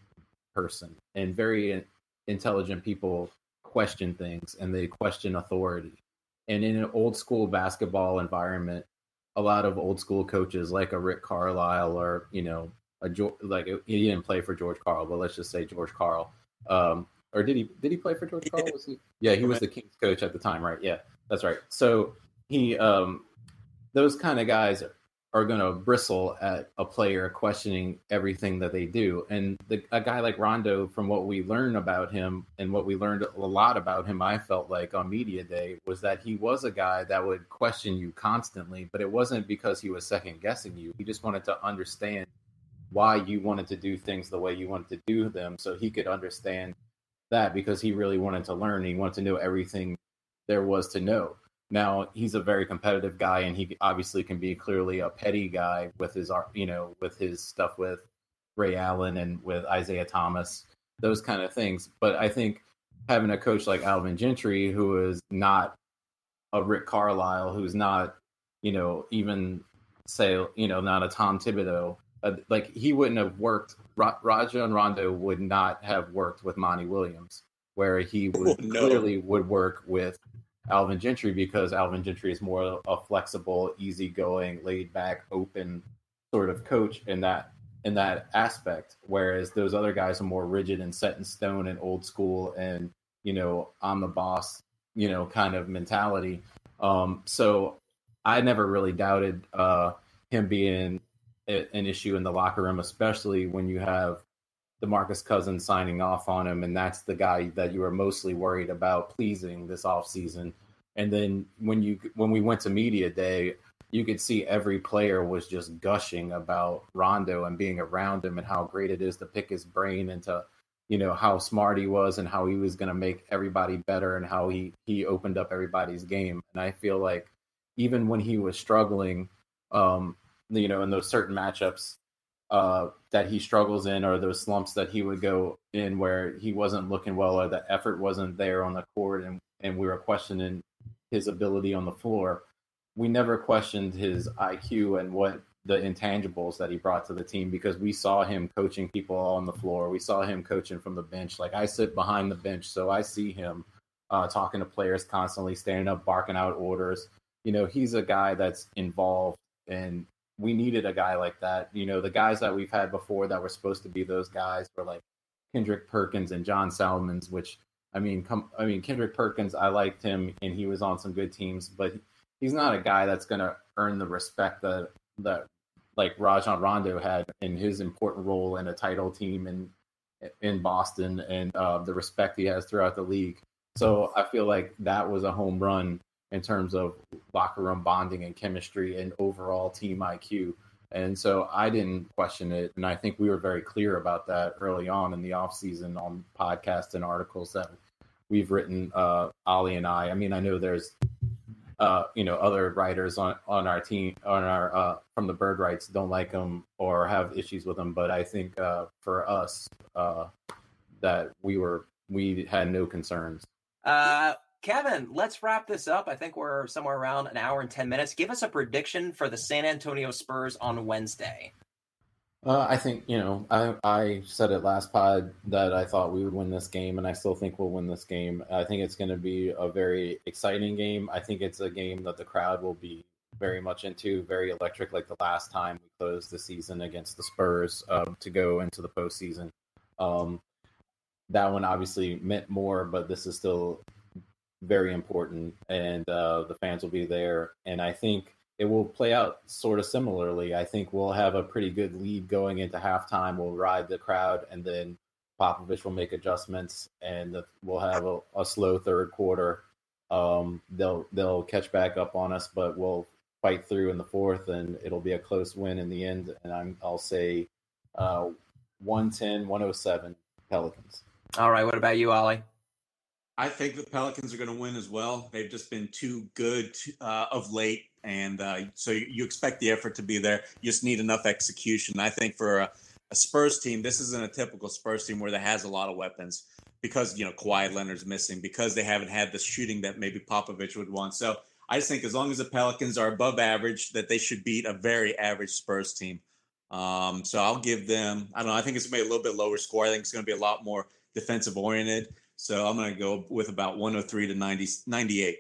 person and very intelligent people question things and they question authority. And in an old school basketball environment, a lot of old school coaches like a Rick Carlisle or, you know, a George, like he didn't play for George Karl, but let's just say George Karl. Um, or did he did he play for George Karl? Was he? Yeah, he was the Kings coach at the time, right? Yeah, that's right. So he um those kind of guys are going to bristle at a player questioning everything that they do. And the, a guy like Rondo, from what we learned about him and what we learned a lot about him, I felt like on media day was that he was a guy that would question you constantly, but it wasn't because he was second guessing you. He just wanted to understand why you wanted to do things the way you wanted to do them, so he could understand that because he really wanted to learn. He wanted to know everything there was to know. Now he's a very competitive guy, and he obviously can be clearly a petty guy with his you know with his stuff with Ray Allen and with Isaiah Thomas, those kind of things. But I think having a coach like Alvin Gentry, who is not a Rick Carlisle, who's not you know even say you know not a Tom Thibodeau, uh, like he wouldn't have worked. Ra- Rajon Rondo would not have worked with Monty Williams, where he would oh, no. clearly would work with Alvin Gentry because Alvin Gentry is more a flexible, easygoing, laid back, open sort of coach in that in that aspect. Whereas those other guys are more rigid and set in stone and old school and you know I'm the boss, you know, kind of mentality. Um, so I never really doubted uh, him being an issue in the locker room, especially when you have DeMarcus Cousins signing off on him, and that's the guy that you were mostly worried about pleasing this offseason. And then when you when we went to media day, you could see every player was just gushing about Rondo and being around him and how great it is to pick his brain and to you know how smart he was and how he was going to make everybody better and how he he opened up everybody's game. And I feel like even when he was struggling, um, you know, in those certain matchups uh, that he struggles in or those slumps that he would go in where he wasn't looking well or the effort wasn't there on the court and, and we were questioning his ability on the floor. We never questioned his IQ and what the intangibles that he brought to the team because we saw him coaching people on the floor. We saw him coaching from the bench. Like I sit behind the bench, so I see him uh, talking to players constantly, standing up, barking out orders. You know, he's a guy that's involved, and we needed a guy like that. You know, the guys that we've had before that were supposed to be those guys were like Kendrick Perkins and John Salmons, which I mean, come, I mean Kendrick Perkins, I liked him, and he was on some good teams, but he's not a guy that's going to earn the respect that that like Rajon Rondo had in his important role in a title team in in Boston and uh, the respect he has throughout the league. So I feel like that was a home run in terms of locker room bonding and chemistry and overall team IQ. And so I didn't question it. And I think we were very clear about that early on in the offseason on podcasts and articles that we've written, uh, and I. I mean, I know there's uh, you know, other writers on, on our team, on our uh, from the Bird Writes don't like them or have issues with them. But I think uh, for us, uh, that we were we had no concerns. Uh, Kevin, let's wrap this up. I think we're somewhere around an hour and ten minutes. Give us a prediction for the San Antonio Spurs on Wednesday. Uh, I think you know I I said it last pod that I thought we would win this game, and I still think we'll win this game. I think it's going to be a very exciting game. I think it's a game that the crowd will be very much into, very electric, like the last time we closed the season against the Spurs uh, to go into the postseason. Um, that one obviously meant more, but this is still very important, and uh, the fans will be there. And I think it will play out sort of similarly. I think we'll have a pretty good lead going into halftime. We'll ride the crowd, and then Popovich will make adjustments, and we'll have a, a slow third quarter. Um, they'll they'll catch back up on us, but we'll fight through in the fourth, and it'll be a close win in the end. And I'm I'll say uh, 110, 107 Pelicans. All right. What about you, Ollie? I think the Pelicans are going to win as well. They've just been too good uh, of late, and uh, so you, expect the effort to be there. You just need enough execution. I think for a, a, Spurs team, this isn't a typical Spurs team where they has a lot of weapons because you know Kawhi Leonard's missing because they haven't had the shooting that maybe Popovich would want. So I just think as long as the Pelicans are above average, that they should beat a very average Spurs team. Um, so I'll give them. I don't know. I think it's going to be a little bit lower score. I think it's going to be a lot more defensive oriented. So I'm going to go with about 103 to 90, 98.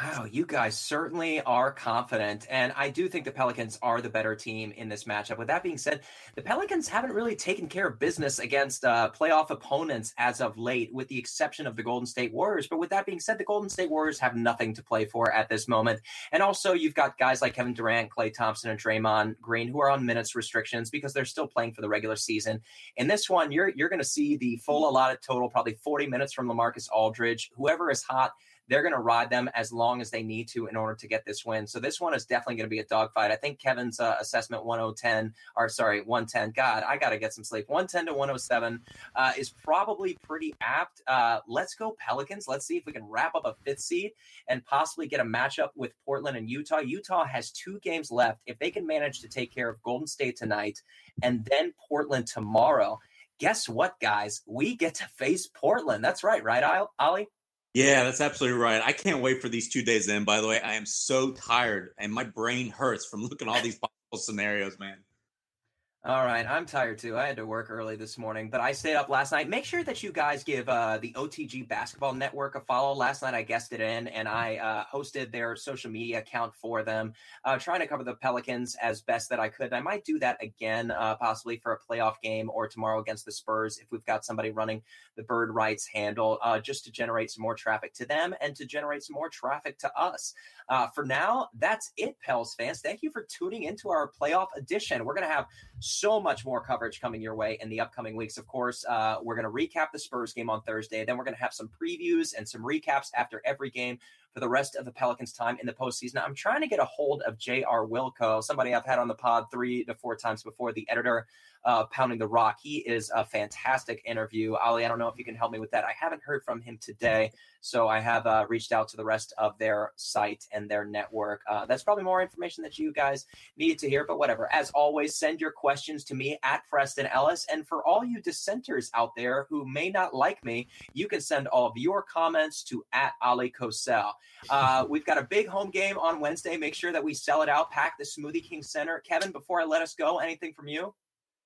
Wow, you guys certainly are confident. And I do think the Pelicans are the better team in this matchup. With that being said, the Pelicans haven't really taken care of business against uh, playoff opponents as of late, with the exception of the Golden State Warriors. But with that being said, the Golden State Warriors have nothing to play for at this moment. And also, you've got guys like Kevin Durant, Klay Thompson, and Draymond Green who are on minutes restrictions because they're still playing for the regular season. In this one, you're, you're going to see the full allotted total, probably 40 minutes from LaMarcus Aldridge. Whoever is hot they're going to ride them as long as they need to in order to get this win. So this one is definitely going to be a dogfight. I think Kevin's uh, assessment 110 or sorry 110. God, I got to get some sleep. 110 to 107 uh, is probably pretty apt. Uh, let's go Pelicans. Let's see if we can wrap up a fifth seed and possibly get a matchup with Portland and Utah. Utah has two games left. If they can manage to take care of Golden State tonight and then Portland tomorrow. Guess what, guys? We get to face Portland. That's right, right, Ollie? Yeah, that's absolutely right. I can't wait for these two days in. By the way, I am so tired and my brain hurts from looking all these possible scenarios, man. All right, I'm tired too. I had to work early this morning, but I stayed up last night. Make sure that you guys give uh, the OTG Basketball Network a follow. Last night I guessed it in, and I uh, hosted their social media account for them, uh, trying to cover the Pelicans as best that I could. I might do that again, uh, possibly for a playoff game or tomorrow against the Spurs if we've got somebody running the Bird Writes handle, uh, just to generate some more traffic to them and to generate some more traffic to us. Uh, for now, that's it, Pels fans. Thank you for tuning into our playoff edition. We're going to have much more coverage coming your way in the upcoming weeks. Of course, uh, we're going to recap the Spurs game on Thursday. Then we're going to have some previews and some recaps after every game. For the rest of the Pelicans' time in the postseason. I'm trying to get a hold of J.R. Wilco, somebody I've had on the pod three to four times before, the editor uh, Pounding the Rock. He is a fantastic interview. Ali, I don't know if you can help me with that. I haven't heard from him today, so I have uh, reached out to the rest of their site and their network. Uh, that's probably more information that you guys needed to hear, but whatever. As always, send your questions to me at Preston Ellis. And for all you dissenters out there who may not like me, you can send all of your comments to at Ali Kosel. Uh, we've got a big home game on Wednesday. Make sure that we sell it out, pack the Smoothie King Center. Kevin, before I let us go, anything from you?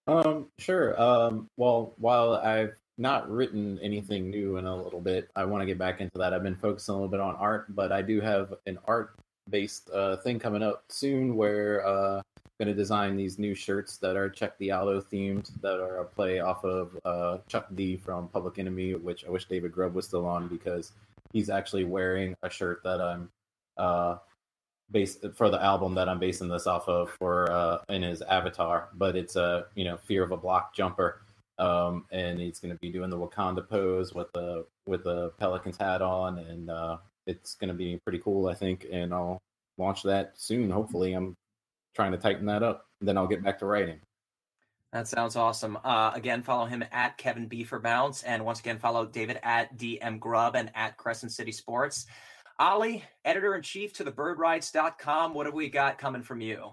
Um, sure. Um, well, while I've not written anything new in a little bit, I want to get back into that. I've been focusing a little bit on art, but I do have an art based uh, thing coming up soon where uh, I'm going to design these new shirts that are Cheick Diallo themed, that are a play off of uh, Chuck D from Public Enemy, which I wish David Grubb was still on because he's actually wearing a shirt that I'm uh, based for the album that I'm basing this off of for uh, in his avatar, but it's a you know fear of a block jumper, um, and he's going to be doing the Wakanda pose with the with the Pelicans hat on, and uh, it's going to be pretty cool, I think, and I'll launch that soon. Hopefully, I'm trying to tighten that up, then I'll get back to writing. That sounds awesome. Uh, again, follow him at Kevin B for Bounce, and once again, follow David at DM Grubb and at Crescent City Sports. Ali, editor in chief to the birdwrites.com. What have we got coming from you?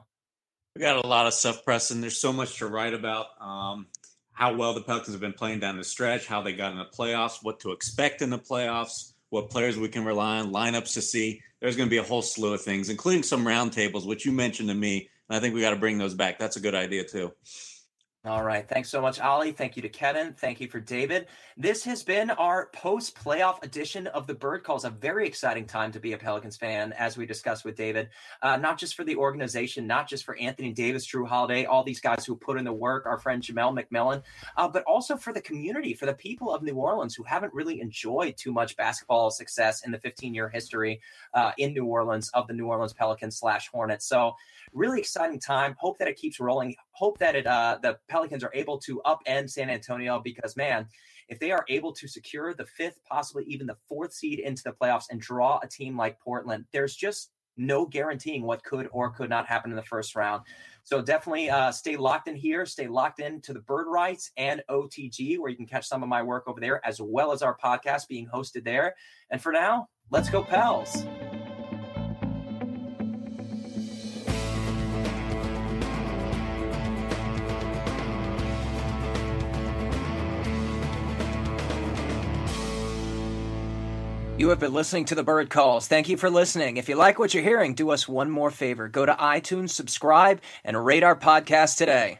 We got a lot of stuff, Preston. There's so much to write about. Um, how well the Pelicans have been playing down the stretch, how they got in the playoffs, what to expect in the playoffs, what players we can rely on, lineups to see. There's going to be a whole slew of things, including some roundtables, which you mentioned to me. And I think we got to bring those back. That's a good idea, too. All right. Thanks so much, Ali. Thank you to Kevin. Thank you for David. This has been our post playoff edition of the Bird Calls. A very exciting time to be a Pelicans fan, as we discussed with David. Uh, not just for the organization, not just for Anthony Davis, Jrue Holiday, all these guys who put in the work, our friend Jamelle McMillan, uh, but also for the community, for the people of New Orleans who haven't really enjoyed too much basketball success in the 15 year history uh, in New Orleans of the New Orleans Pelicans slash Hornets. So, really exciting time. Hope that it keeps rolling. Hope that it uh, the Pelicans are able to upend San Antonio because man, if they are able to secure the fifth, possibly even the fourth seed into the playoffs and draw a team like Portland, there's just no guaranteeing what could or could not happen in the first round. So definitely uh, stay locked in here. Stay locked in to the Bird Writes and OTG, where you can catch some of my work over there, as well as our podcast being hosted there. And for now, let's go, pals. You have been listening to the Bird Calls. Thank you for listening. If you like what you're hearing, do us one more favor. Go to iTunes, subscribe, and rate our podcast today.